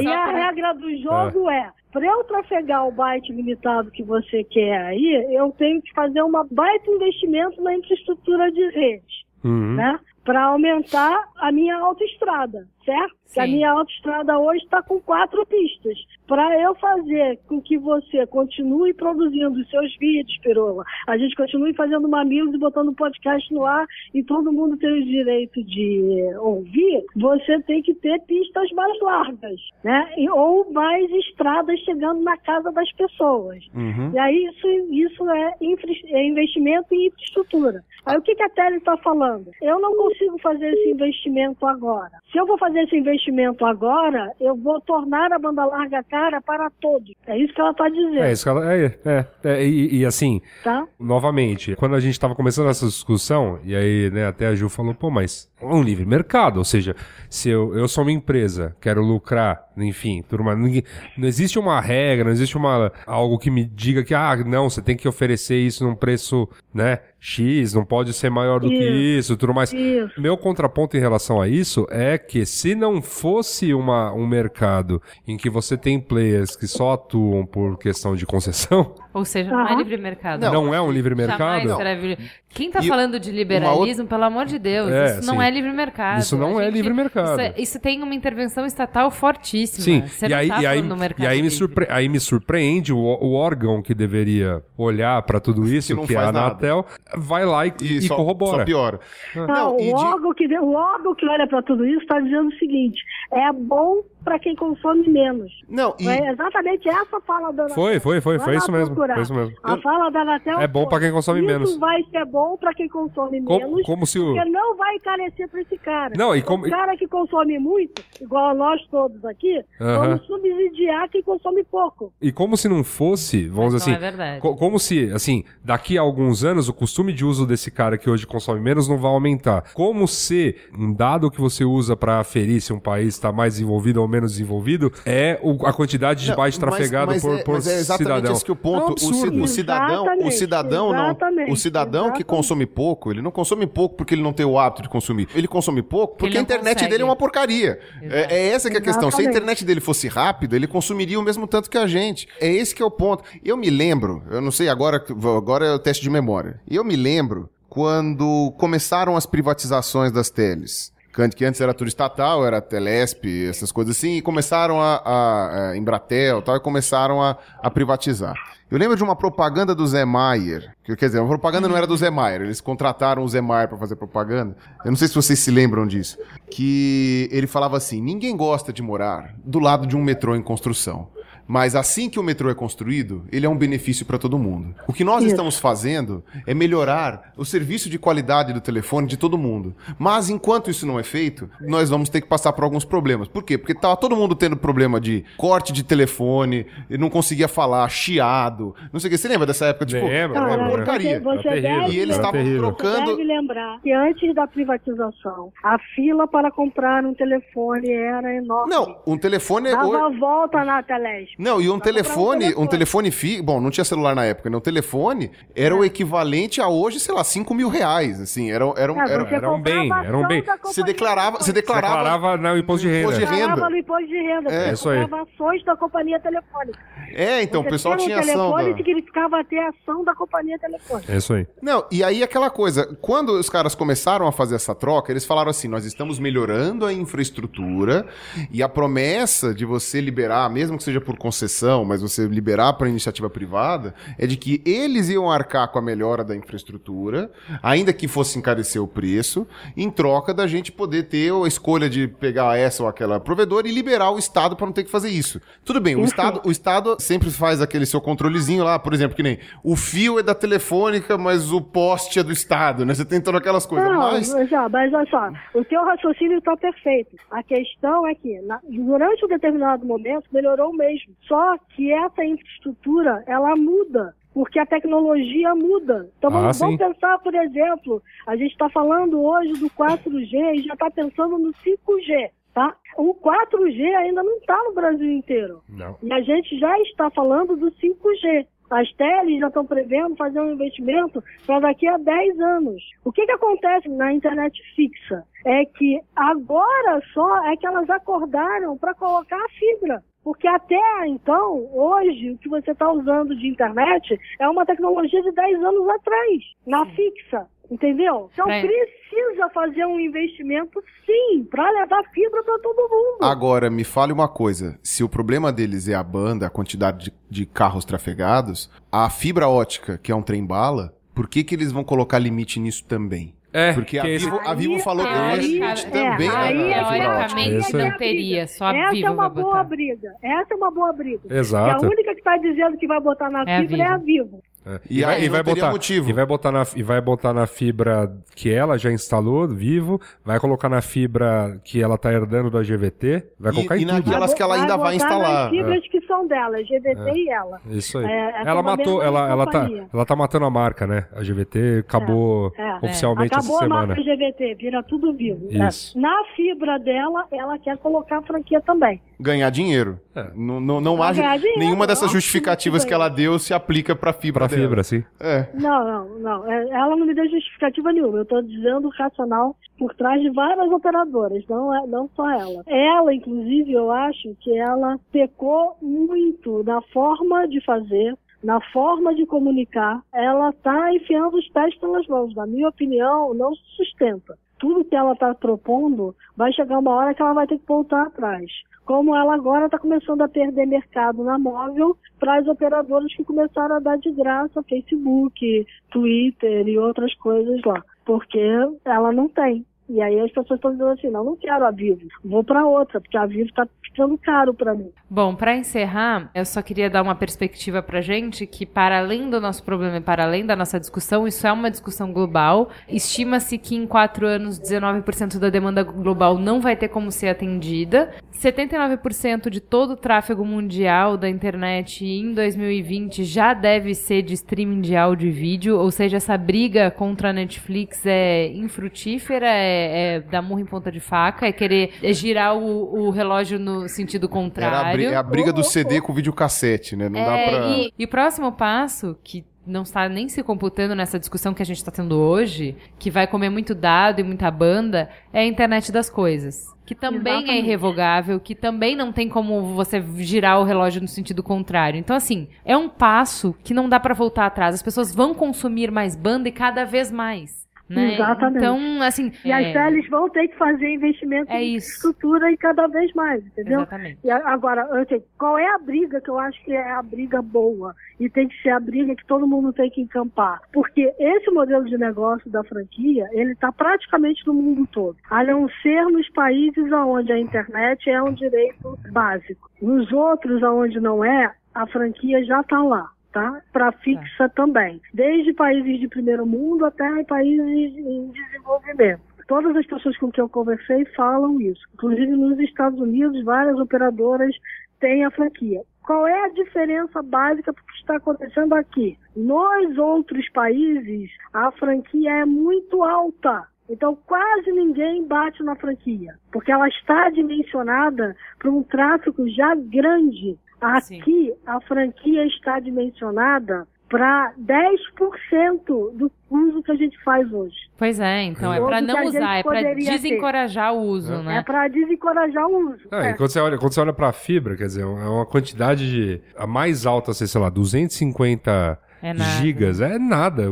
E Só a regra do jogo é, para eu trafegar o byte limitado que você quer aí, eu tenho que fazer uma baita investimento na infraestrutura de rede, Uhum. né? Para aumentar a minha autoestrada, certo? A minha autoestrada hoje está com quatro pistas. Para eu fazer com que você continue produzindo os seus vídeos, Perola, a gente continue fazendo mamilos e botando podcast no ar e todo mundo tem o direito de ouvir, você tem que ter pistas mais largas, né? E- ou mais estradas chegando na casa das pessoas. Uhum. E aí isso, isso é, infra- é investimento em infraestrutura. Aí o que, que a Tele está falando? Eu não consigo fazer esse investimento agora. Se eu vou fazer esse investimento agora, eu vou tornar a banda larga cara para todos. É isso que ela está dizendo, É, isso que ela. É, é, é, e, e assim, tá? novamente, quando a gente estava começando essa discussão, e aí, né, até a Ju falou, pô, mas é um livre mercado, ou seja, se eu, eu sou uma empresa, quero lucrar, enfim, tudo mais, ninguém- não existe uma regra, não existe uma, algo que me diga que, ah, não, você tem que oferecer isso num preço, né, X, não pode ser maior do que isso, tudo mais. Isso. Meu contraponto em relação a isso é que se não fosse uma, um mercado em que você tem players que só atuam por questão de concessão, Ou seja, não é livre mercado. não, é um livre Jamais mercado. será livre. Quem tá E falando de liberalismo, pelo amor de Deus, É, isso não sim. é livre mercado. Isso não A é livre mercado. Isso, é- isso tem uma intervenção estatal fortíssima. Sim, Você e não aí, tá e aí, falando no mercado e aí, me, surpre- aí me surpreende o, o órgão que deveria olhar pra tudo isso, não que, é a faz nada. Anatel, vai lá e, E, e só, corrobora. só piora. Não, e o, de- órgão que, o órgão que olha para tudo isso está dizendo o seguinte: é bom para quem consome menos. Não, e, É exatamente essa fala da Foi, foi, foi, foi isso mesmo. Foi isso mesmo. A fala da Anatel É bom pra quem consome isso menos. vai ser bom para quem consome Como- menos, como se o- porque não vai encarecer para esse cara. Não, e como- O cara que consome muito, igual a nós todos aqui, Aham. vamos subsidiar quem consome pouco. E como se não fosse, vamos Mas dizer assim, é verdade. co- como se, assim, daqui a alguns anos o costume de uso desse cara que hoje consome menos não vai aumentar. Como se um dado que você usa pra aferir se um país está mais desenvolvido ou menos desenvolvido é o- a quantidade de Não, byte mas- trafegado mas por, é, por mas é exatamente cidadão. esse que é o É um ponto. o, ci- absurdo. o cidadão, o Exatamente, cidadão não, exatamente, o cidadão que exatamente. consome pouco, ele não consome pouco porque ele não tem o hábito de consumir. Ele consome pouco porque a internet consegue. dele é uma porcaria. É, é essa que é a questão. Se a Exatamente. internet dele fosse rápida, ele consumiria o mesmo tanto que a gente. É esse que é o ponto. Eu me lembro, eu não sei agora, agora é o teste de memória. Eu me lembro quando começaram as privatizações das teles. Que antes era tudo estatal, era Telesp, essas coisas assim, e começaram a, a, a Embratel e tal, e começaram a, a privatizar. Eu lembro de uma propaganda do Zé Maier, que, quer dizer, a propaganda não era do Zé Maier, eles contrataram o Zé Maier pra fazer propaganda. Eu não sei se vocês se lembram disso. Que ele falava assim: ninguém gosta de morar do lado de um metrô em construção. Mas assim que o metrô é construído, ele é um benefício para todo mundo. O que nós Isso. estamos fazendo é melhorar o serviço de qualidade do telefone de todo mundo. Mas enquanto isso não é feito, nós vamos ter que passar por alguns problemas. Por quê? Porque tava todo mundo tendo problema de corte de telefone, e não conseguia falar, chiado, não sei o que. Você lembra dessa época? Tipo, Lembro, era uma porcaria. Você, deve, E eles estavam terrível. você trocando. deve lembrar que antes da privatização, a fila para comprar um telefone era enorme. Não, um telefone é. Dava a volta na Telesp. Não, e um Pra comprar telefone, um telefone. telefone fi... Bom, não tinha celular na época, né? O telefone era o equivalente a hoje, sei lá, 5 mil reais, assim, era, era, um- É, era, você era um bem, era um bem. Você declarava, você declarava, Declarava no imposto de renda. Imposto de renda. Declarava no imposto de renda. É, você isso aí. ações da companhia telefônica. É, então, Você o pessoal um tinha ação telefone da... significava ter ação da companhia telefônica. É isso aí. Não, e aí aquela coisa, quando os caras começaram a fazer essa troca, eles falaram assim: nós estamos melhorando a infraestrutura e a promessa de você liberar, mesmo que seja por concessão, mas você liberar para iniciativa privada, é de que eles iam arcar com a melhora da infraestrutura, ainda que fosse encarecer o preço, em troca da gente poder ter a escolha de pegar essa ou aquela provedora e liberar o Estado para não ter que fazer isso. Tudo bem, o Estado, o Estado sempre faz aquele seu controlezinho lá, por exemplo, que nem o fio é da telefônica, mas o poste é do Estado, né? Você tem todas aquelas coisas. Não, mas. já, mas olha só, o teu raciocínio está perfeito. A questão é que, na- durante um determinado momento, melhorou mesmo. Só que essa infraestrutura, ela muda porque a tecnologia muda. Então Ah, vamos, pensar, por exemplo, a gente está falando hoje do 4G e já está pensando no 5G, tá? O 4G ainda não está no Brasil inteiro. Não. E a gente já está falando do 5G. As teles já estão prevendo fazer um investimento para daqui a 10 anos. O que, que acontece na internet fixa? É que agora só é que elas acordaram para colocar a fibra. Porque até então, hoje, o que você está usando de internet é uma tecnologia de 10 anos atrás, na fixa. Entendeu? Então Pra- precisa fazer um investimento, sim, para levar fibra para todo mundo. Agora, me fale uma coisa. Se o problema deles é a banda, a quantidade de, de carros trafegados, a fibra ótica, que é um trem-bala, por que, que eles vão colocar limite nisso também? É, Porque a que Vivo, a Vivo Aí- falou que aí- tem limite é, também aí é fibra ótica. Teoricamente Essa- não teria, só a Essa Vivo é uma boa botar. briga. Essa é uma boa briga. Exato. E a única que está dizendo que vai botar na É a fibra é a Vivo. É. E aí não teria botar, motivo. E vai botar na e vai botar na fibra que ela já instalou, vivo, vai colocar na fibra que ela tá herdando da GVT, vai E- colocar e em tudo. naquelas que ela ainda vai botar instalar. Nas fibras que são dela, GVT e ela. Isso aí. É, ela é matou, ela, ela, tá, ela tá matando a marca, né? A GVT acabou É, é. oficialmente Acabou essa a semana. marca GVT, vira tudo vivo. Isso. É. Na fibra dela, ela quer colocar a franquia também. Ganhar dinheiro. É. Não, não, não ganhar dinheiro, nenhuma dessas óbvio justificativas que ela deu se aplica pra fibra dela. fibra, sim. É. Não, não, não. É, Ela não me deu justificativa nenhuma. Eu estou dizendo o racional por trás de várias operadoras, não, é, não só ela. Ela, inclusive, eu acho que ela pecou muito na forma de fazer, na forma de comunicar. Ela está enfiando os pés pelas mãos. Na minha opinião, não se sustenta. Tudo que ela está propondo vai chegar uma hora que ela vai ter que voltar atrás. Como ela agora está começando a perder mercado na móvel para as operadoras que começaram a dar de graça Facebook, Twitter e outras coisas lá. Porque ela não tem. E aí as pessoas estão dizendo assim, não, não quero a Vivo, vou para outra, porque a Vivo está ficando caro para mim. Bom, para encerrar, eu só queria dar uma perspectiva pra gente que, para além do nosso problema e para além da nossa discussão, isso é uma discussão global. Estima-se que em quatro anos, 19% da demanda global não vai ter como ser atendida. 79% de todo o tráfego mundial da internet em 2020 já deve ser de streaming de áudio e vídeo, ou seja, essa briga contra a Netflix é infrutífera, é, é dar murro em ponta de faca, é querer é girar o, o relógio no sentido Era a, contrário. é a briga do CD com videocassete, né? Não dá É, pra. e, e o próximo passo, que não está nem se computando nessa discussão que a gente está tendo hoje, que vai comer muito dado e muita banda, é a internet das coisas. Que também é Exatamente. irrevogável, que também não tem como você girar o relógio no sentido contrário. Então, assim, é um passo que não dá para voltar atrás. As pessoas vão consumir mais banda e cada vez mais. Né? Exatamente. Então, assim. E é, as teles vão ter que fazer investimento É em estrutura e cada vez mais, entendeu? Exatamente. E agora, assim, qual é a briga que eu acho que é a briga boa? E tem que ser a briga que todo mundo tem que encampar. Porque esse modelo de negócio da franquia, ele está praticamente no mundo todo. A não ser nos países onde a internet é um direito básico. Nos outros onde não é, a franquia já está lá. Tá? Para fixa também. Desde países de primeiro mundo até países em desenvolvimento. Todas as pessoas com quem eu conversei falam isso. Inclusive nos Estados Unidos, várias operadoras têm a franquia. Qual é a diferença básica do que está acontecendo aqui? Nos outros países, a franquia é muito alta. Então, quase ninguém bate na franquia, porque ela está dimensionada para um tráfego já grande. Aqui, a franquia está dimensionada para 10% do uso que a gente faz hoje. Pois é, então é Outro para não a usar, é para poderia ter. desencorajar o uso, É, né? para desencorajar o uso. Ah, É. e quando, você olha, quando você olha pra fibra, quer dizer, é uma quantidade de. A mais alta, sei lá, 250 É nada. gigas. É nada.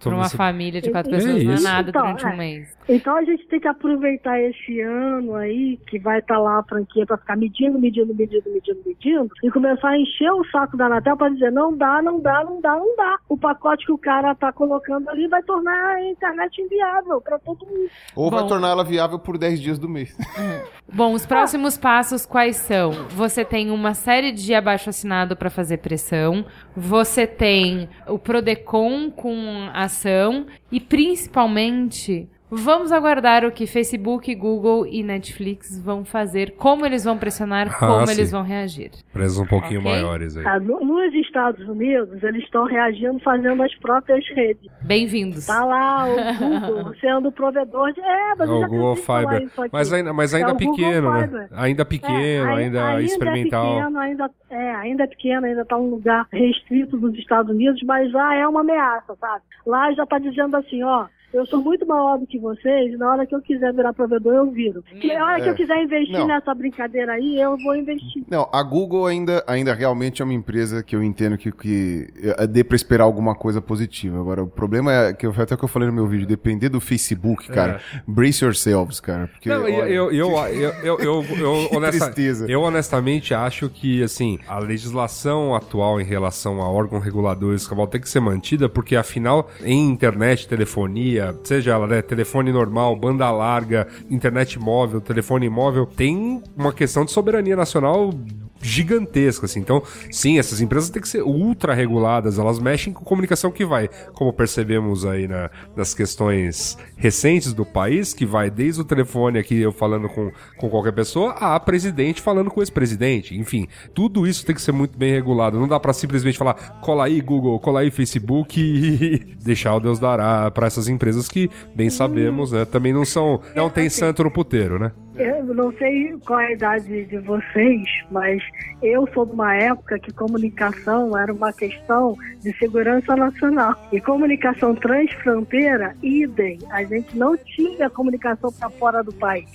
Para uma você- família de quatro É pessoas não é nada Então, durante é. um mês. Então a gente tem que aproveitar esse ano aí, que vai estar lá a franquia para ficar medindo, medindo, medindo, medindo, medindo, e começar a encher o saco da Anatel para dizer não dá, não dá, não dá, não dá. O pacote que o cara tá colocando ali vai tornar a internet inviável para todo mundo. Ou vai Bom. tornar ela viável por 10 dias do mês. Bom, os próximos passos quais são? Você tem uma série de abaixo assinado para fazer pressão, você tem o Prodecon com ação e principalmente Vamos aguardar o que Facebook, Google e Netflix vão fazer, como eles vão pressionar, como sim. eles vão reagir. Preços um pouquinho Ok. maiores aí. Ah, no- Nos Estados Unidos, eles estão reagindo fazendo as próprias redes. Bem-vindos. Tá lá o Google sendo provedor de. É, mas É o Google Fiber. Mas ainda, mas ainda É pequeno, né? Ainda pequeno, É, ai- ainda, experimental. É pequeno, ainda, é, ainda é pequeno, ainda está um lugar restrito dos Estados Unidos, mas já é uma ameaça, sabe? Lá já está dizendo assim, ó. Eu sou muito maior do que vocês, na hora que eu quiser virar provedor, eu viro. E na hora que É. eu quiser investir Não. nessa brincadeira aí, eu vou investir. Não, a Google ainda, ainda realmente é uma empresa que eu entendo que, que é, dê pra esperar alguma coisa positiva. Agora, o problema é que eu, até que eu falei no meu vídeo, depender do Facebook, cara, brace yourselves, cara. Porque, É. Não, olha, eu, eu, eu, eu, eu, eu, eu, Que honesta- tristeza. eu honestamente acho que, assim, a legislação atual em relação a órgão regulador e escaval tem que ser mantida, porque afinal, em internet, telefonia, seja ela, né, telefone normal, banda larga, internet móvel, telefone móvel, tem uma questão de soberania nacional gigantesca, assim. Então, sim, essas empresas têm que ser ultra reguladas, elas mexem com comunicação que vai, como percebemos aí na- nas questões recentes do país, que vai desde o telefone aqui, eu falando com, com qualquer pessoa, a presidente falando com o ex-presidente. Enfim, tudo isso tem que ser muito bem regulado. Não dá pra simplesmente falar, cola aí Google, cola aí Facebook e deixar o Deus dará pra essas empresas que, bem sabemos, né, também não são, não tem santo no puteiro, né? Eu não sei qual é a idade de vocês, mas eu sou de uma época que comunicação era uma questão de segurança nacional. E comunicação transfronteira, idem. A gente não tinha comunicação para fora do país.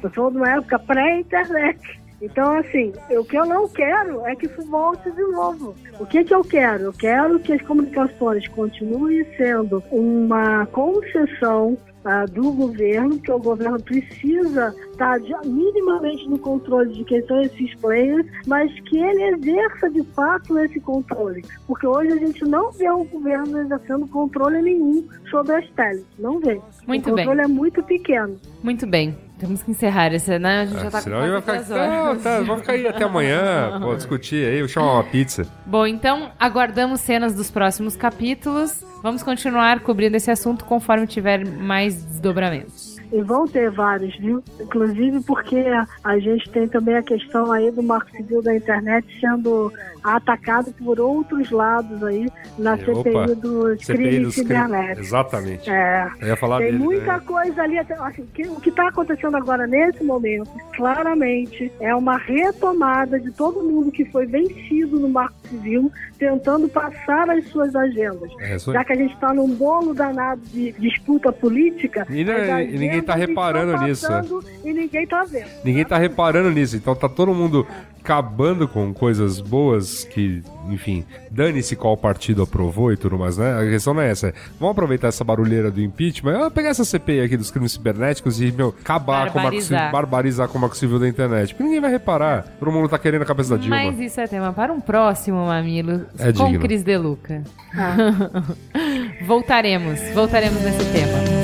Eu sou de uma época pré-internet. Então, assim, o que eu não quero é que isso volte de novo. O que, que eu quero? Eu quero que as comunicações continuem sendo uma concessão ah, do governo, que o governo precisa estar de- minimamente no controle de quem são esses players, mas que ele exerça de fato esse controle. Porque hoje a gente não vê o governo exercendo controle nenhum sobre as teles. Não vê. Muito o bem. controle é muito pequeno. Muito bem. Temos que encerrar esse, né? A gente já tá com Ah, Senão vai quase ficar. Não, tá, vamos ficar aí até amanhã, pô, discutir aí, chamar uma pizza. Bom, então aguardamos cenas dos próximos capítulos. Vamos continuar cobrindo esse assunto conforme tiver mais desdobramentos. E vão ter vários, viu? Inclusive porque a gente tem também a questão aí do marco civil da internet sendo atacado por outros lados aí na Opa, CPI dos CPI crimes dos cri- cibernéticos. Exatamente. É. Eu ia falar Tem dele. muita né? coisa ali, até, assim, o que está acontecendo agora nesse momento, claramente, é uma retomada de todo mundo que foi vencido no Marco Civil, tentando passar as suas agendas. É. Já que a gente está num bolo danado de disputa política, E não- as e ninguém agendas tá reparando nisso, né? passando E ninguém tá vendo. Ninguém tá reparando nisso, então tá todo mundo acabando com coisas boas que, enfim, dane-se qual partido aprovou e tudo mais, né? A questão não é essa. Vamos aproveitar essa barulheira do impeachment, ah, pegar essa CPI aqui dos crimes cibernéticos e, meu, acabar com o marco civil, Barbarizar. barbarizar com o marco civil da internet. Porque ninguém vai reparar. Todo mundo tá querendo a cabeça da Dilma. Mas isso é tema para um próximo Mamilo É com digno. Cris Deluca. voltaremos, voltaremos nesse tema.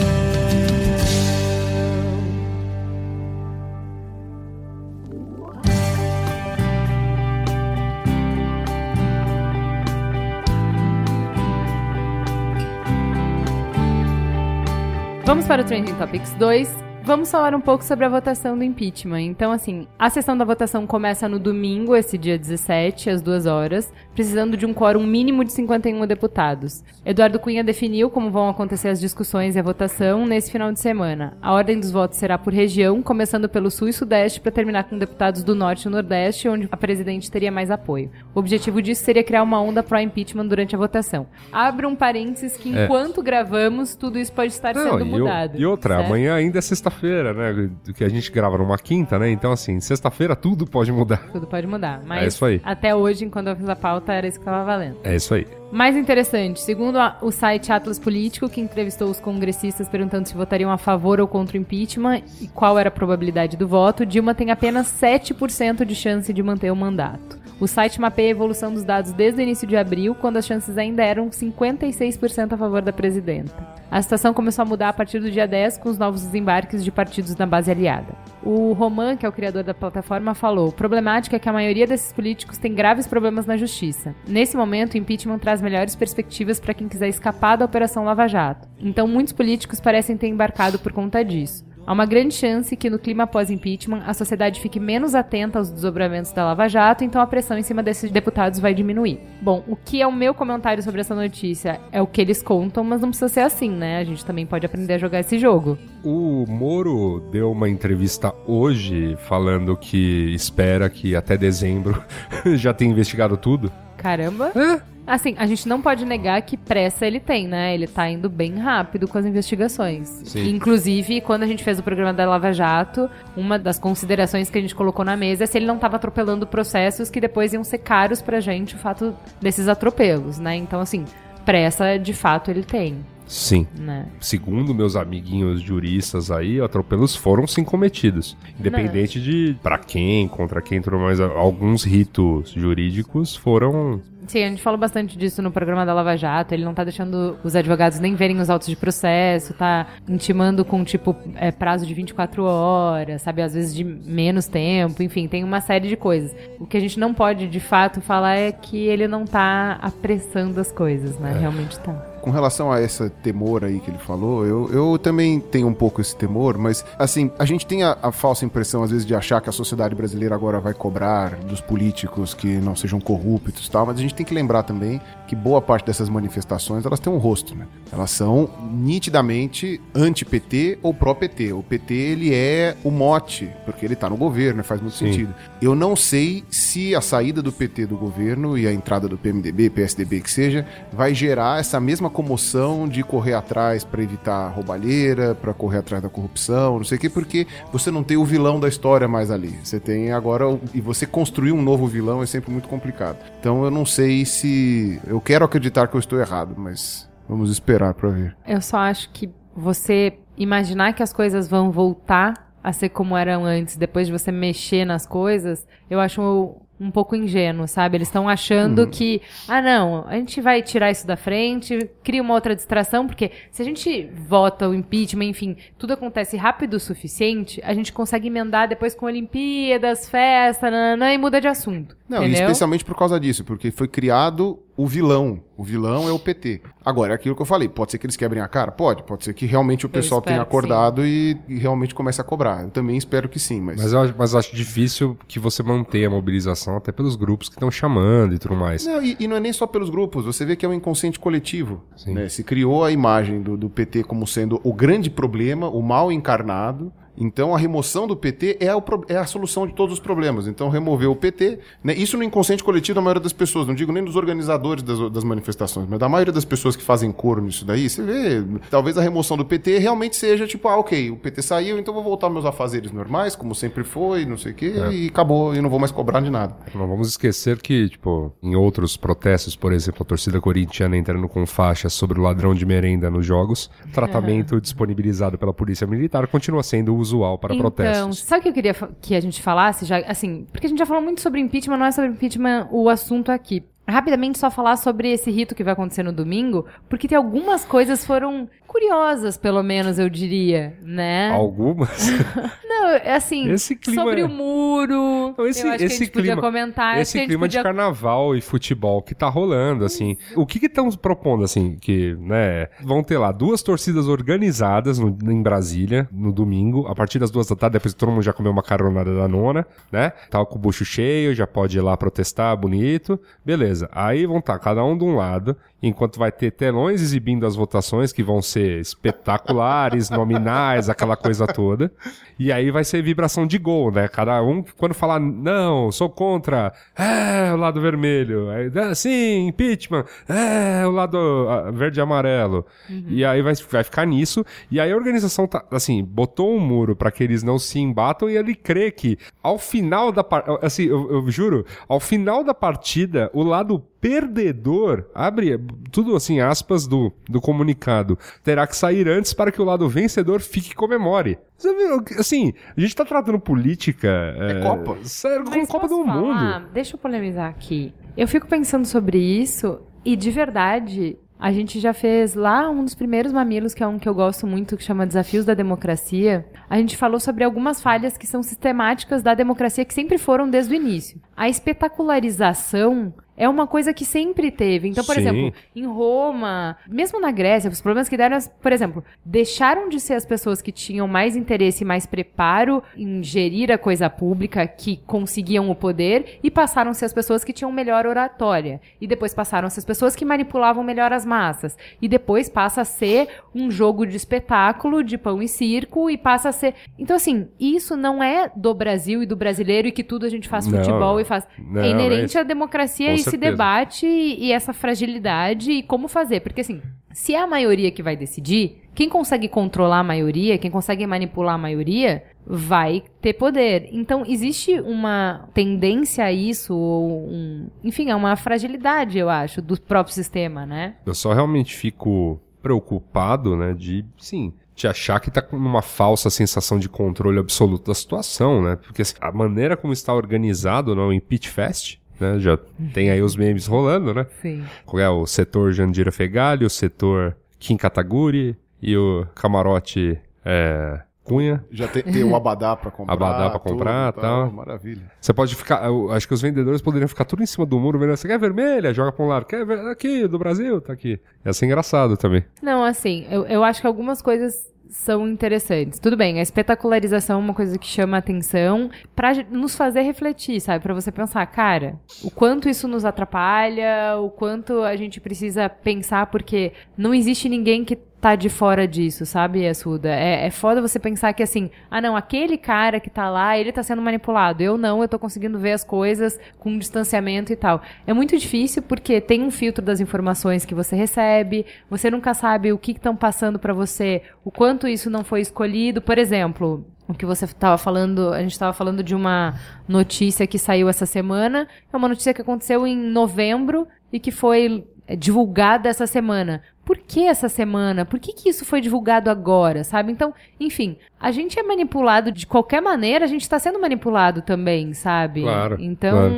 Vamos para o Trending Topics 2. Vamos falar um pouco sobre a votação do impeachment. Então, assim, a sessão da votação começa no domingo, esse dia 17, às 2 horas, precisando de um quórum mínimo de 51 deputados. Eduardo Cunha definiu como vão acontecer as discussões e a votação nesse final de semana. A ordem dos votos será por região, começando pelo Sul e Sudeste, para terminar com deputados do Norte e Nordeste, onde a presidente teria mais apoio. O objetivo disso seria criar uma onda pró-impeachment durante a votação. Abra um parênteses que, É. enquanto gravamos, tudo isso pode estar Não, sendo mudado. e outra, certo? amanhã ainda é sexta-feira, né? Que a gente grava numa quinta, né? Então, assim, sexta-feira tudo pode mudar. Tudo pode mudar. Mas É isso aí. até hoje, quando eu fiz a pauta, era isso que estava valendo. É isso aí. Mais interessante, segundo a- o site Atlas Político, que entrevistou os congressistas perguntando se votariam a favor ou contra o impeachment e qual era a probabilidade do voto, Dilma tem apenas 7% de chance de manter o mandato. O site mapeia a evolução dos dados desde o início de abril, quando as chances ainda eram 56% a favor da presidenta. A situação começou a mudar a partir do dia 10 com os novos desembarques de partidos na base aliada. O Roman, que é o criador da plataforma, falou: problemática é que a maioria desses políticos tem graves problemas na justiça. Nesse momento, o impeachment traz melhores perspectivas para quem quiser escapar da Operação Lava Jato. Então, muitos políticos parecem ter embarcado por conta disso. Há uma grande chance que no clima pós-impeachment a sociedade fique menos atenta aos desdobramentos da Lava Jato, então a pressão em cima desses deputados vai diminuir. Bom, o que é o meu comentário sobre essa notícia é o que eles contam, mas não precisa ser assim, né? A gente também pode aprender a jogar esse jogo. O Moro deu uma entrevista hoje falando que espera que até dezembro já tenha investigado tudo. Caramba! É, Assim, a gente não pode negar que pressa ele tem, né? Ele tá indo bem rápido com as investigações. Sim. Inclusive, quando a gente fez o programa da Lava Jato, uma das considerações que a gente colocou na mesa é se ele não tava atropelando processos que depois iam ser caros pra gente o fato desses atropelos, né? Então, assim, pressa de fato ele tem, sim. né? Segundo meus amiguinhos juristas aí, atropelos foram sim cometidos. Independente de pra quem, contra quem, tudo mais, alguns ritos jurídicos foram Sim, a gente falou bastante disso no programa da Lava Jato. Ele não tá deixando os advogados nem verem os autos de processo, tá intimando com, tipo, é, prazo de 24 horas, sabe? Às vezes de menos tempo, enfim, tem uma série de coisas. O que a gente não pode, de fato, falar é que ele não tá apressando as coisas, né? Realmente tá. Com relação a esse temor aí que ele falou, eu, eu também tenho um pouco esse temor, mas assim, a gente tem a, a falsa impressão, às vezes, de achar que a sociedade brasileira agora vai cobrar dos políticos que não sejam corruptos e tal, mas a gente tem que lembrar também que boa parte dessas manifestações elas têm um rosto, né? Elas são nitidamente anti-PT ou pró-PT. O PT ele é o mote, porque ele tá no governo, faz muito Sim. sentido. Eu não sei se a saída do PT do governo e a entrada do PMDB, PSDB que seja, vai gerar essa mesma comoção de correr atrás para evitar roubalheira, para correr atrás da corrupção, não sei o quê, porque você não tem o vilão da história mais ali. Você tem agora e você construir um novo vilão é sempre muito complicado. Então eu não sei se eu quero acreditar que eu estou errado, mas vamos esperar para ver. Eu só acho que você imaginar que as coisas vão voltar a ser como eram antes, depois de você mexer nas coisas, eu acho um pouco ingênuo, sabe? Eles estão achando que, ah, não, a gente vai tirar isso da frente, cria uma outra distração, porque se a gente vota o impeachment, enfim, tudo acontece rápido o suficiente, a gente consegue emendar depois com Olimpíadas, festa, nananã, e muda de assunto. Não, e especialmente por causa disso, porque foi criado o vilão. O vilão é o PT. Agora, é aquilo que eu falei, pode ser que eles quebrem a cara? Pode, pode ser que realmente o pessoal tenha acordado e, e realmente comece a cobrar. Eu também espero que sim, mas... Mas eu, acho- mas eu acho difícil que você mantenha a mobilização até pelos grupos que estão chamando e tudo mais. Não, e, e não é nem só pelos grupos, você vê que é um inconsciente coletivo. Né? Se criou a imagem do, do PT como sendo o grande problema, o mal encarnado. Então a remoção do PT é, o é a solução de todos os problemas. Então remover o PT, né? isso no inconsciente coletivo da maioria das pessoas, não digo nem dos organizadores das, das manifestações, mas da maioria das pessoas que fazem coro nisso daí, você vê, talvez a remoção do PT realmente seja tipo, ah, ok, o PT saiu, então vou voltar aos meus afazeres normais, como sempre foi, não sei o quê, e acabou, e não vou mais cobrar de nada. Não vamos esquecer que, tipo, em outros protestos, por exemplo, a torcida corintiana entrando com faixas sobre o ladrão de merenda nos jogos, tratamento disponibilizado pela polícia militar continua sendo usual para Então, protestos. sabe o que eu queria que a gente falasse já, assim, porque a gente já falou muito sobre impeachment, não é sobre impeachment o assunto aqui. Rapidamente só falar sobre esse rito que vai acontecer no domingo, porque tem algumas coisas foram curiosas, pelo menos eu diria, né? Algumas. Não, é assim, Esse clima sobre é- o muro, Não, esse- eu acho que a esse gente podia clima- comentar, Esse clima podia de carnaval e futebol que tá rolando, assim. O que que estão propondo, assim, que, né, vão ter lá duas torcidas organizadas no- em Brasília, no domingo, a partir das duas da tarde, depois todo mundo já comeu uma caronada da nona, né? Tá com o bucho cheio, já pode ir lá protestar, bonito. Beleza. Aí vão estar cada um de um lado, enquanto vai ter telões exibindo as votações, que vão ser espetaculares, nominais, aquela coisa toda. E aí vai ser vibração de gol, né? Cada um, quando falar, não, sou contra, é, o lado vermelho. Aí, "Ah, sim, impeachment, é, o lado ah, verde e amarelo. E aí vai, vai ficar nisso. E aí a organização, tá, assim, botou um muro pra que eles não se embatam e ele crê que ao final da partida, assim, eu, eu juro, ao final da partida, o lado perdedor, abre tudo assim, aspas do, do comunicado, terá que sair antes para que o lado vencedor fique e comemore. Você viu, assim, a gente tá tratando política. É, Copa. Sério, como Copa do falar? Mundo. Deixa eu polemizar aqui. Eu fico pensando sobre isso e de verdade. A gente já fez lá um dos primeiros mamilos, que é um que eu gosto muito, que chama Desafios da Democracia. A gente falou sobre algumas falhas que são sistemáticas da democracia, que sempre foram desde o início. A espetacularização é uma coisa que sempre teve. Então, por Sim. exemplo, em Roma, mesmo na Grécia, os problemas que deram, por exemplo, deixaram de ser as pessoas que tinham mais interesse e mais preparo em gerir a coisa pública, que conseguiam o poder, e passaram a ser as pessoas que tinham melhor oratória. E depois passaram a ser as pessoas que manipulavam melhor as massas. E depois passa a ser um jogo de espetáculo, de pão e circo, e passa a ser. Então, assim, isso não é do Brasil e do brasileiro e que tudo a gente faz Não, futebol e faz. não, é inerente é- à democracia com e esse certeza. debate e, essa fragilidade e como fazer. Porque, assim, se é a maioria que vai decidir, quem consegue controlar a maioria, quem consegue manipular a maioria, vai ter poder. Então, existe uma tendência a isso, ou um, enfim, é uma fragilidade, eu acho, do próprio sistema, né? Eu só realmente fico preocupado, né, de, sim, de achar que tá com uma falsa sensação de controle absoluto da situação, né? Porque assim, a maneira como está organizado no Impeach Fest, né, já tem aí os memes rolando, né? Sim. Qual é o setor Jandira Fegali, o setor Kim Kataguri e o camarote é, Cunha. Já tem, tem o abadá pra comprar. Abadá pra comprar, tudo, tal. Maravilha. Você pode ficar. Eu acho que os vendedores poderiam ficar tudo em cima do muro vendo. Você quer vermelha? Joga pra um lado. Quer ver- aqui, do Brasil? Tá aqui. Ia ser engraçado também. Não, assim, eu, eu acho que algumas coisas são interessantes. Tudo bem, a espetacularização é uma coisa que chama a atenção pra ge- nos fazer refletir, sabe? Pra você pensar, cara, o quanto isso nos atrapalha, o quanto a gente precisa pensar, porque não existe ninguém que tá de fora disso, sabe, Assuda? É, é foda você pensar que assim, ah não, aquele cara que tá lá, ele tá sendo manipulado. Eu não, eu tô conseguindo ver as coisas com distanciamento e tal. É muito difícil porque tem um filtro das informações que você recebe, você nunca sabe o que estão passando pra você, o quanto isso não foi escolhido. Por exemplo, o que você estava falando, a gente estava falando de uma notícia que saiu essa semana, é uma notícia que aconteceu em novembro e que foi divulgada essa semana. Por que essa semana? Por que, que isso foi divulgado agora, sabe? Então, enfim, a gente é manipulado de qualquer maneira, a gente está sendo manipulado também, sabe? Claro, Então, claro.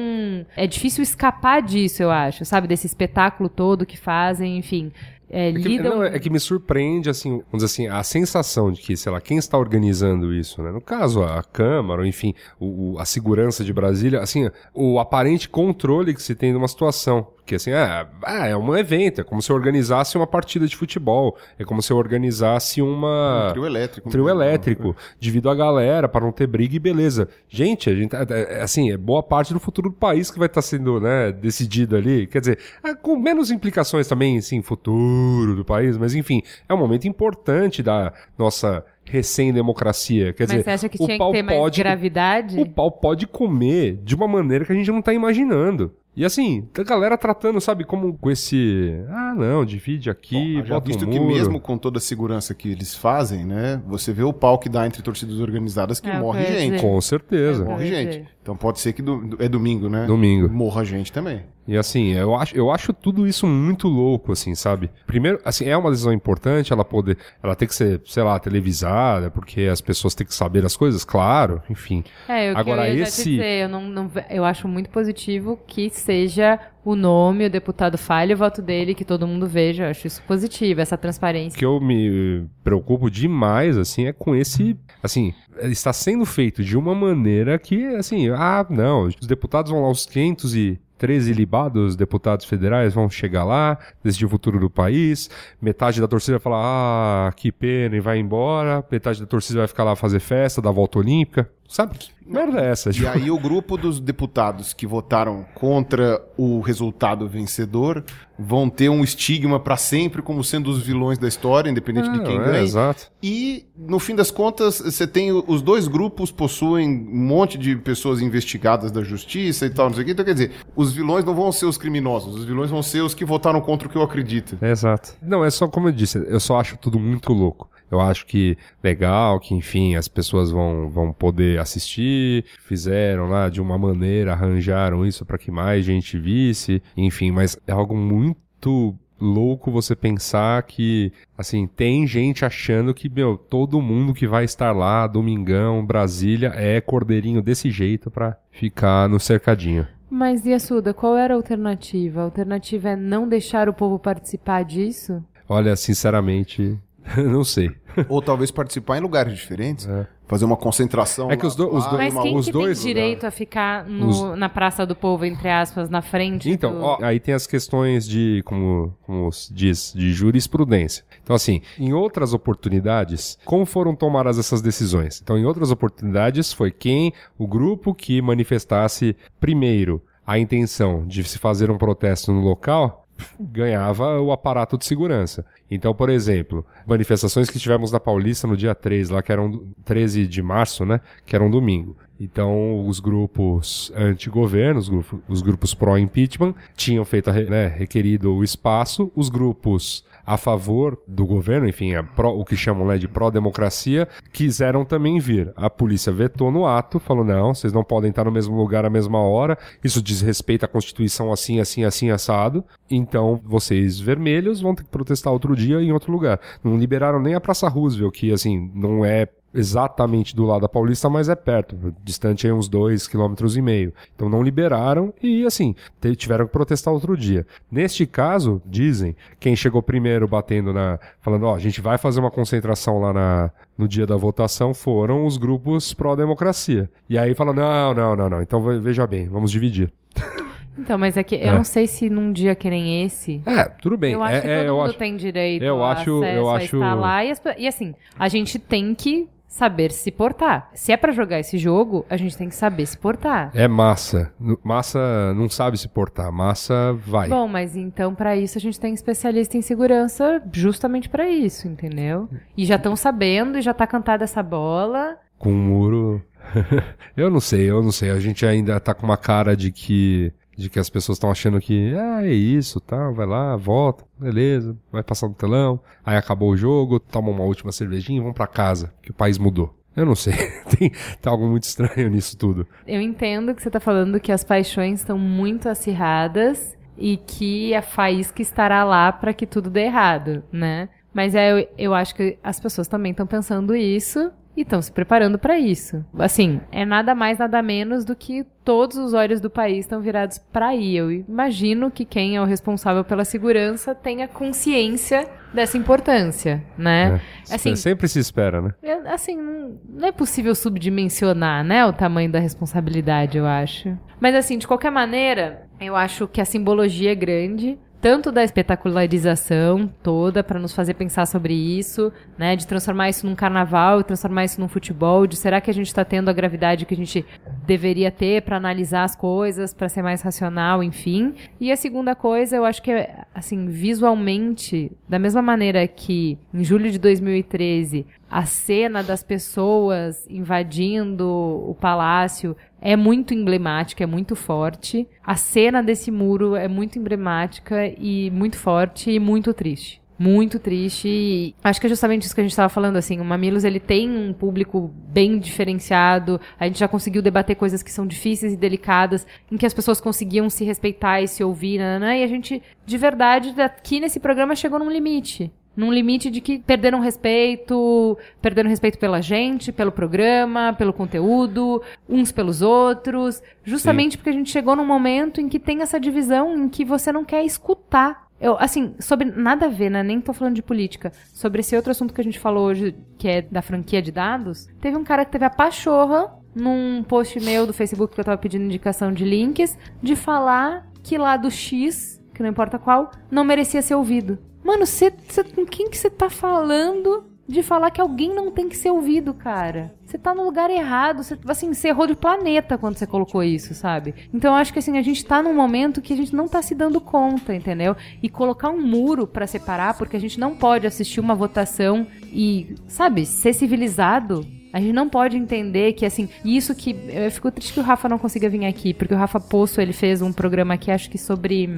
é difícil escapar disso, eu acho, sabe? Desse espetáculo todo que fazem, enfim. É, É que, lidam... não, é que me surpreende, assim, vamos dizer assim, a sensação de que, sei lá, quem está organizando isso, né? No caso, a Câmara, ou enfim, o, o- a segurança de Brasília, assim, o aparente controle que se tem de uma situação. Porque, assim, é, ah, é um evento, é como se eu organizasse uma partida de futebol, é como se eu organizasse uma... Um trio elétrico. Trio elétrico, divido a galera para não ter briga e beleza. Gente, a gente, é, é, assim, é boa parte do futuro do país que vai estar sendo, né, decidido ali. Quer dizer, é, com menos implicações também, assim, futuro do país, mas enfim, é um momento importante da nossa recém-democracia. Quer Mas dizer, você acha que o tinha que pau ter mais pode, gravidade? o pau pode comer de uma maneira que a gente não tá imaginando. E assim, a galera tratando, sabe, como com esse. Ah, não, divide aqui, Bom, já bota visto um que mesmo com toda a segurança que eles fazem, né? Você vê o pau que dá entre torcidas organizadas que É, morre gente. Com certeza. É, Morre ia gente. Então pode ser que do- é domingo, né? Domingo. Morra gente também. E assim, eu acho, eu acho tudo isso muito louco, assim, sabe? Primeiro, assim, é uma decisão importante ela poder. Ela tem que ser, sei lá, televisada, porque as pessoas têm que saber as coisas, claro, enfim. É, o Agora, que eu ia já esse- te dizer, eu, não, não eu acho muito positivo que seja o nome, o deputado fale o voto dele, que todo mundo veja. Eu acho isso positivo, essa O transparência. que eu me preocupo demais, assim, é com esse. Assim, está sendo feito de uma maneira que, assim, ah, não, os deputados vão lá, os 513 libados deputados federais vão chegar lá, decidir o futuro do país, metade da torcida vai falar, ah, que pena, e vai embora, metade da torcida vai ficar lá fazer festa, dar volta olímpica. Sabe que merda é essa? E aí o grupo dos deputados que votaram contra o resultado vencedor vão ter um estigma pra sempre como sendo os vilões da história, independente de Não, quem é, ganhe. Exato. E, no fim das contas, você tem. Os dois grupos possuem um monte de pessoas investigadas da justiça e tal, não sei o quê. Então, quer dizer, os vilões não vão ser os criminosos, os vilões vão ser os que votaram contra o que eu acredito. Exato. Não, é só como eu disse, eu só acho tudo muito louco. Eu acho que legal, que enfim, as pessoas vão, vão poder assistir, fizeram lá de uma maneira, arranjaram isso para que mais gente visse, enfim, mas é algo muito louco você pensar que, assim, tem gente achando que, meu, todo mundo que vai estar lá, domingão, Brasília, é cordeirinho desse jeito pra ficar no cercadinho. Mas, Yasuda, qual era a alternativa? A alternativa é não deixar o povo participar disso? Olha, sinceramente, não sei. Ou talvez participar em lugares diferentes. Fazer uma concentração. É que os, do- os dois- Mas uma- quem os que dois- tem direito a ficar no- Os- na Praça do Povo, entre aspas, na frente Então, do... ó, aí tem as questões de, como, como se diz, de jurisprudência. Então, assim, em outras oportunidades, como foram tomadas essas decisões? Então, em outras oportunidades, foi quem, o grupo que manifestasse primeiro a intenção de se fazer um protesto no local, ganhava o aparato de segurança. Então, por exemplo, manifestações que tivemos na Paulista no dia 3, lá que eram do- 13 de março, né, que era um domingo. Então, os grupos anti-governo, os grupos, os grupos pró-impeachment, tinham feito, a né, requerido o espaço, os grupos a favor do governo, enfim, a pró- o que chamam né, de pró-democracia, quiseram também vir. A polícia vetou no ato, falou: não, vocês não podem estar no mesmo lugar à mesma hora, isso diz respeito à Constituição assim, assim, assim, assado. Então, vocês vermelhos vão ter que protestar outro dia em outro lugar. Não liberaram nem a Praça Roosevelt, que assim, não é exatamente do lado da Paulista, mas é perto, distante aí uns dois quilômetros e meio. Então não liberaram e assim tiveram que protestar outro dia. Neste caso, dizem quem chegou primeiro batendo na, falando, ó, a gente vai fazer uma concentração lá na, no dia da votação, foram os grupos pró-democracia. E aí fala, não, não, não, não. Então ve- veja bem, vamos dividir. Então, mas é que eu É. não sei se num dia que nem esse... É, tudo bem. eu acho é, que é, todo eu mundo acho. tem direito eu acho- eu a acho- estar lá. E, as e assim, a gente tem que saber se portar. Se é pra jogar esse jogo, a gente tem que saber se portar. É massa. Massa não sabe se portar. Massa vai. Bom, mas então pra isso a gente tem especialista em segurança justamente pra isso, entendeu? E já estão sabendo e já tá cantada essa bola. com um muro. eu não sei, eu não sei. A gente ainda tá com uma cara de que de que as pessoas estão achando que ah, é isso, tá, vai lá, volta, beleza, vai passar no telão, aí acabou o jogo, toma uma última cervejinha e vão pra casa, que o país mudou. Eu não sei, tem, algo muito estranho nisso tudo. Eu entendo que você tá falando que as paixões estão muito acirradas e que a faísca estará lá pra que tudo dê errado, né? Mas é, eu, eu acho que as pessoas também estão pensando isso e estão se preparando pra isso. Assim, é nada mais, nada menos do que todos os olhos do país estão virados pra aí. Eu imagino que quem é o responsável pela segurança tenha consciência dessa importância, né? É. Assim, Sempre se espera, né? é, assim, não- não é possível subdimensionar, né, o tamanho da responsabilidade, eu acho. Mas assim, de qualquer maneira, eu acho que a simbologia é grande, tanto da espetacularização toda para nos fazer pensar sobre isso, né, de transformar isso num carnaval, transformar isso num futebol, de será que a gente está tendo a gravidade que a gente deveria ter para analisar as coisas, para ser mais racional, enfim. E a segunda coisa, eu acho que é assim, visualmente, da mesma maneira que em julho de 2013 a cena das pessoas invadindo o palácio é muito emblemática, é muito forte. A cena desse muro é muito emblemática e muito forte e muito triste. Muito triste. E acho que é justamente isso que a gente estava falando, assim. O Mamilos, ele tem um público bem diferenciado. A gente já conseguiu debater coisas que são difíceis e delicadas, em que as pessoas conseguiam se respeitar e se ouvir? E a gente, de verdade, aqui nesse programa chegou num limite. Num limite de que perderam respeito, perderam respeito pela gente, pelo programa, pelo conteúdo, uns pelos outros. Justamente porque a gente chegou num momento em que tem essa divisão em que você não quer escutar. Eu, assim, sobre nada a ver, né? Nem tô falando de política. Sobre esse outro assunto que a gente falou hoje, que é da franquia de dados, teve um cara que teve a pachorra num post meu do Facebook que eu tava pedindo indicação de links, de falar que lá do X, que não importa qual, não merecia ser ouvido. Mano, cê, cê- com quem que você tá falando de falar que alguém não tem que ser ouvido, cara? Você tá no lugar errado, você, assim, você errou de planeta quando você colocou isso, sabe? Então eu acho que assim, a gente tá num momento que a gente não tá se dando conta, entendeu? E colocar um muro pra separar, porque a gente não pode assistir uma votação e, sabe, ser civilizado A gente não pode entender que, assim, isso que. Eu fico triste que o Rafa não consiga vir aqui, porque o Rafa Poço ele fez um programa aqui, acho que sobre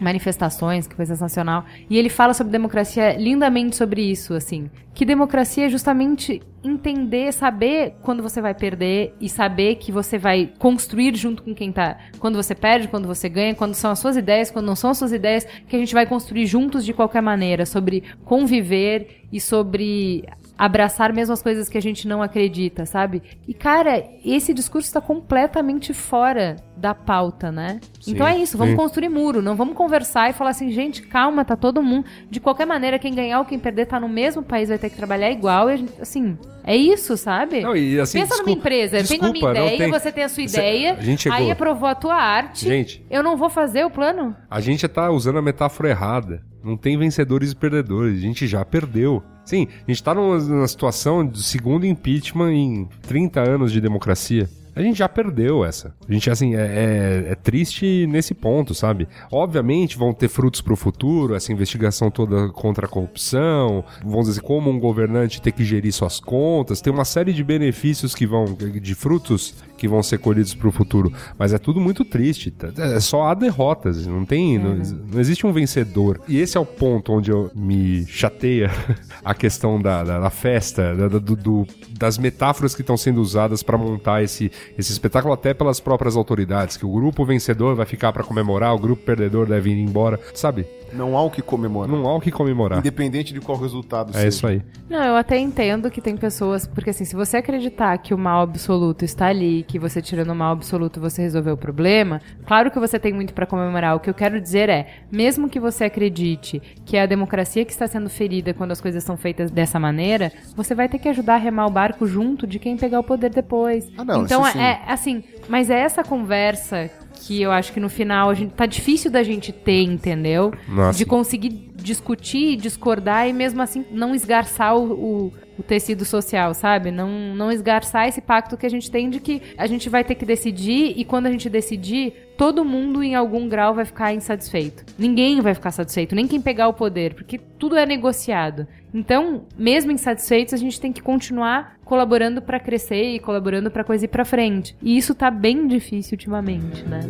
manifestações, que foi sensacional. E ele fala sobre democracia lindamente sobre isso, assim. Que democracia é justamente entender, saber quando você vai perder e saber que você vai construir junto com quem tá. Quando você perde, quando você ganha, quando são as suas ideias, quando não são as suas ideias, que a gente vai construir juntos de qualquer maneira, sobre conviver e sobre abraçar mesmo as coisas que a gente não acredita, sabe? E cara, esse discurso está completamente fora da pauta, né? Sim, então é isso, vamos sim. construir muro, não vamos conversar e falar assim, gente, calma, tá todo mundo. De qualquer maneira, quem ganhar ou quem perder tá no mesmo país, vai ter que trabalhar igual. E gente, assim, é isso, sabe? Não, e assim, Pensa numa desculpa- empresa, eu tenho a minha desculpa, ideia, tem- você tem a sua ideia, a gente chegou- aí aprovou a tua arte. Gente. Eu não vou fazer o plano? A gente tá usando a metáfora errada. Não tem vencedores e perdedores. A gente já perdeu. Sim, a gente tá numa, numa situação de segundo impeachment em 30 anos de democracia. A gente já perdeu essa. A gente, assim, é, é- é triste nesse ponto, sabe? Obviamente vão ter frutos pro futuro, essa investigação toda contra a corrupção, vamos dizer, como um governante ter que gerir suas contas, tem uma série de benefícios que vão, de frutos que vão ser colhidos pro futuro. Mas é tudo muito triste. tá? É só há derrotas, não tem, não, não existe um vencedor. E esse é o ponto onde eu me chateia a questão da, da, da festa, da- do- do- das metáforas que estão sendo usadas para montar esse, esse espetáculo até pelas próprias autoridades, que o grupo vencedor vai ficar para comemorar, o grupo perdedor deve ir embora, sabe? Não há o que comemorar. Não há o que comemorar. Independente de qual resultado É seja. isso aí. Não, eu até entendo que tem pessoas. Porque assim, se você acreditar que o mal absoluto está ali, que você tirando o mal absoluto você resolveu o problema, claro que você tem muito pra comemorar. O que eu quero dizer é, mesmo que você acredite que é a democracia que está sendo ferida quando as coisas são feitas dessa maneira, você vai ter que ajudar a remar o barco junto de quem pegar o poder depois. Ah, não, então sim. é assim, mas é essa conversa que eu acho que no final a gente tá difícil da gente ter, entendeu? Nossa. De conseguir discutir, discordar e mesmo assim não esgarçar o, o- o tecido social, sabe? Não, não esgarçar esse pacto que a gente tem de que a gente vai ter que decidir e quando a gente decidir, todo mundo em algum grau vai ficar insatisfeito. Ninguém vai ficar satisfeito, nem quem pegar o poder, porque tudo é negociado. Então, mesmo insatisfeitos, a gente tem que continuar colaborando pra crescer e colaborando pra coisa ir pra frente. E isso tá bem difícil ultimamente, né?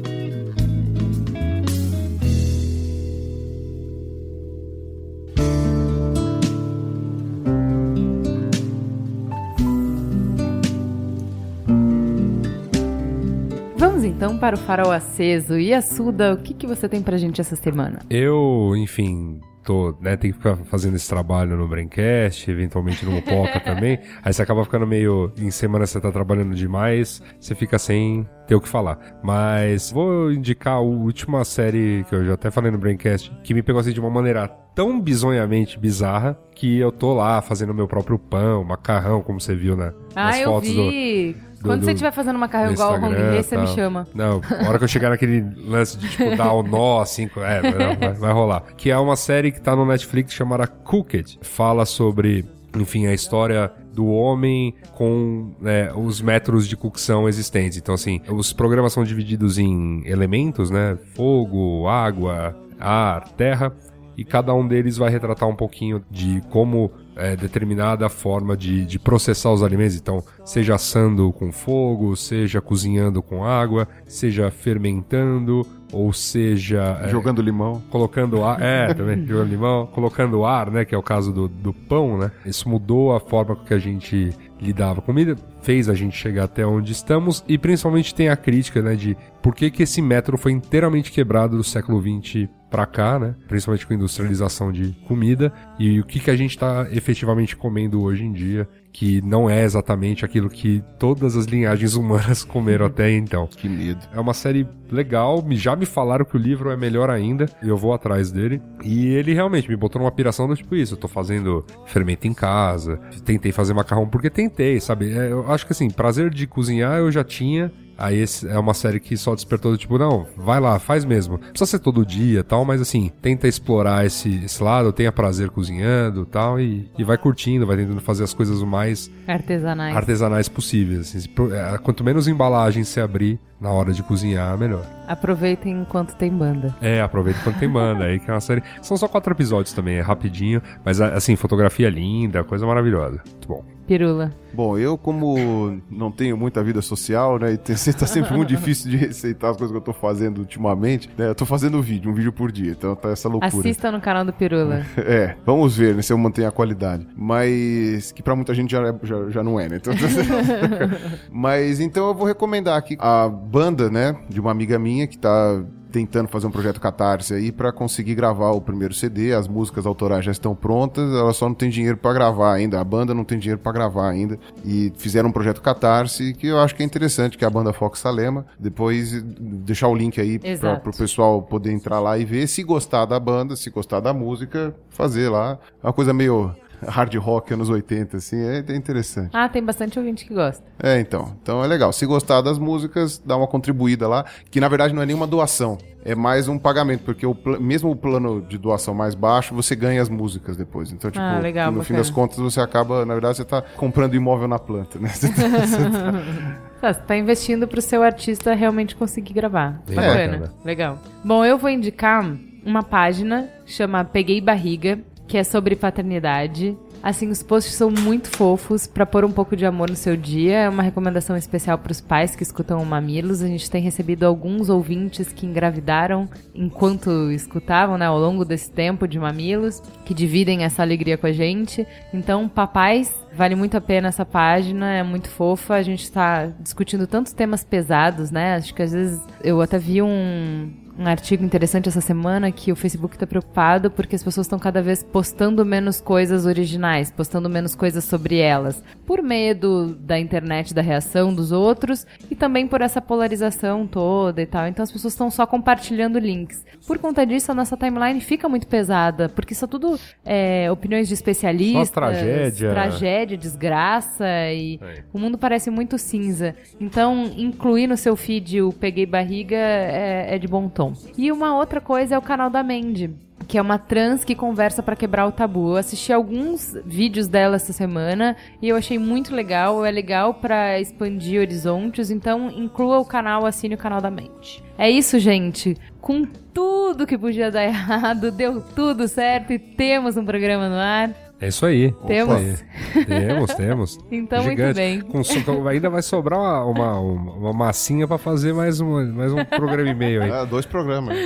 Então para o farol aceso. E a Suda, o que, que você tem pra gente essa semana? Eu, enfim, tô, né, tem que ficar fazendo esse trabalho no Braincast, eventualmente no Mopoca também. Aí você acaba ficando meio, em semana você tá trabalhando demais, você fica sem ter o que falar. Mas vou indicar a última série que eu já até falei no Braincast, que me pegou assim de uma maneira tão bizonhamente bizarra que eu tô lá fazendo meu próprio pão, macarrão, como você viu Ah, nas eu fotos do, vi. do- Quando do- você estiver fazendo macarrão no igual ao Lee, você me chama. Não, a hora que eu chegar naquele lance de, tipo, dar o nó, assim, é, vai, vai- vai rolar. Que é uma série que tá no Netflix chamada Cooked. Fala sobre, enfim, a história do homem com né, os métodos de cocção existentes. Então, assim, os programas são divididos em elementos, né? Fogo, água, ar, terra. E cada um deles vai retratar um pouquinho de como é, determinada forma de, de processar os alimentos. Então, seja assando com fogo, seja cozinhando com água, seja fermentando, ou seja. é, Jogando limão. colocando ar, é, também, jogando limão, colocando ar, né, que é o caso do, do pão, né? Isso mudou a forma com que a gente lidava com comida, fez a gente chegar até onde estamos e principalmente tem a crítica, né, de por que que esse método foi inteiramente quebrado do século XX pra cá, né? Principalmente com a industrialização de comida e o que que a gente tá efetivamente comendo hoje em dia, que não é exatamente aquilo que todas as linhagens humanas comeram até então. Que medo. É uma série legal, já me falaram que o livro é melhor ainda, e eu vou atrás dele. E ele realmente me botou numa piração do tipo isso, eu tô fazendo fermento em casa, tentei fazer macarrão porque tentei, sabe? É, eu acho que assim, prazer de cozinhar eu já tinha. Aí esse é uma série que só despertou do tipo, não, vai lá, faz mesmo. Não precisa ser todo dia tal, mas assim, tenta explorar esse, esse lado, tenha prazer cozinhando e tal, e, e vai curtindo, vai tentando fazer as coisas o mais Artesanais. artesanais possíveis. assim. Se é, Quanto menos embalagem você abrir, Na hora de cozinhar, melhor. Aproveitem enquanto tem banda. É, aproveita quando tem banda. Aí que é uma série. São só quatro episódios também, é rapidinho. Mas assim, fotografia linda, coisa maravilhosa. Muito bom. Pirula. Bom, eu como não tenho muita vida social, né, e tá sempre muito difícil de receitar as coisas que eu tô fazendo ultimamente, né, eu tô fazendo vídeo, um vídeo por dia, então tá essa loucura. Assista no canal do Pirula. É, vamos ver né, se eu mantenho a qualidade. Mas que pra muita gente já, é- já, já não é, né? Então- Mas então eu vou recomendar aqui a banda, né, de uma amiga minha que tá tentando fazer um projeto Catarse aí pra conseguir gravar o primeiro CD, as músicas autorais já estão prontas, ela só não tem dinheiro pra gravar ainda, a banda não tem dinheiro pra gravar ainda e fizeram um projeto Catarse que eu acho que é interessante, que é a banda Fox Salema. Depois deixar o link aí Exato. pro pessoal poder entrar lá e ver se gostar da banda, se gostar da música, fazer lá. É uma coisa meio hard rock anos 80, assim, é, é interessante. Ah, tem bastante ouvinte que gosta. É, então. Então é legal. Se gostar das músicas, dá uma contribuída lá, que na verdade não é nenhuma doação. É mais um pagamento, porque o mesmo o plano de doação mais baixo, você ganha as músicas depois. Então, tipo, Ah, legal, no fim bacana. das contas, você acaba, na verdade, você tá comprando imóvel na planta, né? Você tá- você tá- Tá, você tá investindo pro seu artista realmente conseguir gravar. Bem Bacana. bacana. Legal. Bom, eu vou indicar uma página chama Peguei Barriga, que é sobre paternidade. Assim, os posts são muito fofos pra pôr um pouco de amor no seu dia. É uma recomendação especial pros pais que escutam o Mamilos. A gente tem recebido alguns ouvintes que engravidaram enquanto escutavam, né, ao longo desse tempo de Mamilos, que dividem essa alegria com a gente. Então, papais, Vale muito a pena essa página, é muito fofa. A gente está discutindo tantos temas pesados, né? Acho que às vezes eu até vi um, um artigo interessante essa semana que o Facebook está preocupado porque as pessoas estão cada vez postando menos coisas originais, postando menos coisas sobre elas, por medo da internet, da reação dos outros e também por essa polarização toda e tal. Então as pessoas estão só compartilhando links. Por conta disso, a nossa timeline fica muito pesada, porque isso é tudo é, opiniões de especialistas, Só tragédia. tragédia, desgraça e É. o mundo parece muito cinza. Então, incluir no seu feed o Peguei Barriga é, é de bom tom. E uma outra coisa é o canal da Mandy. Que é uma trans que conversa pra quebrar o tabu. Eu assisti alguns vídeos dela essa semana e eu achei muito legal. É legal pra expandir horizontes. Então, inclua o canal, assine o canal da Mandy. É isso, gente. Com tudo que podia dar errado, deu tudo certo e temos um programa no ar. É isso aí. Temos. Temos, temos. Então, muito Gigante. bem. Com ainda vai sobrar uma, uma, uma- uma massinha pra fazer mais, uma, mais um programa e meio aí. Ah, dois programas.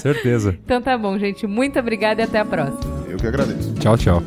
Certeza. Então tá bom, gente. Muito obrigada e até a próxima. Eu que agradeço. Tchau, tchau.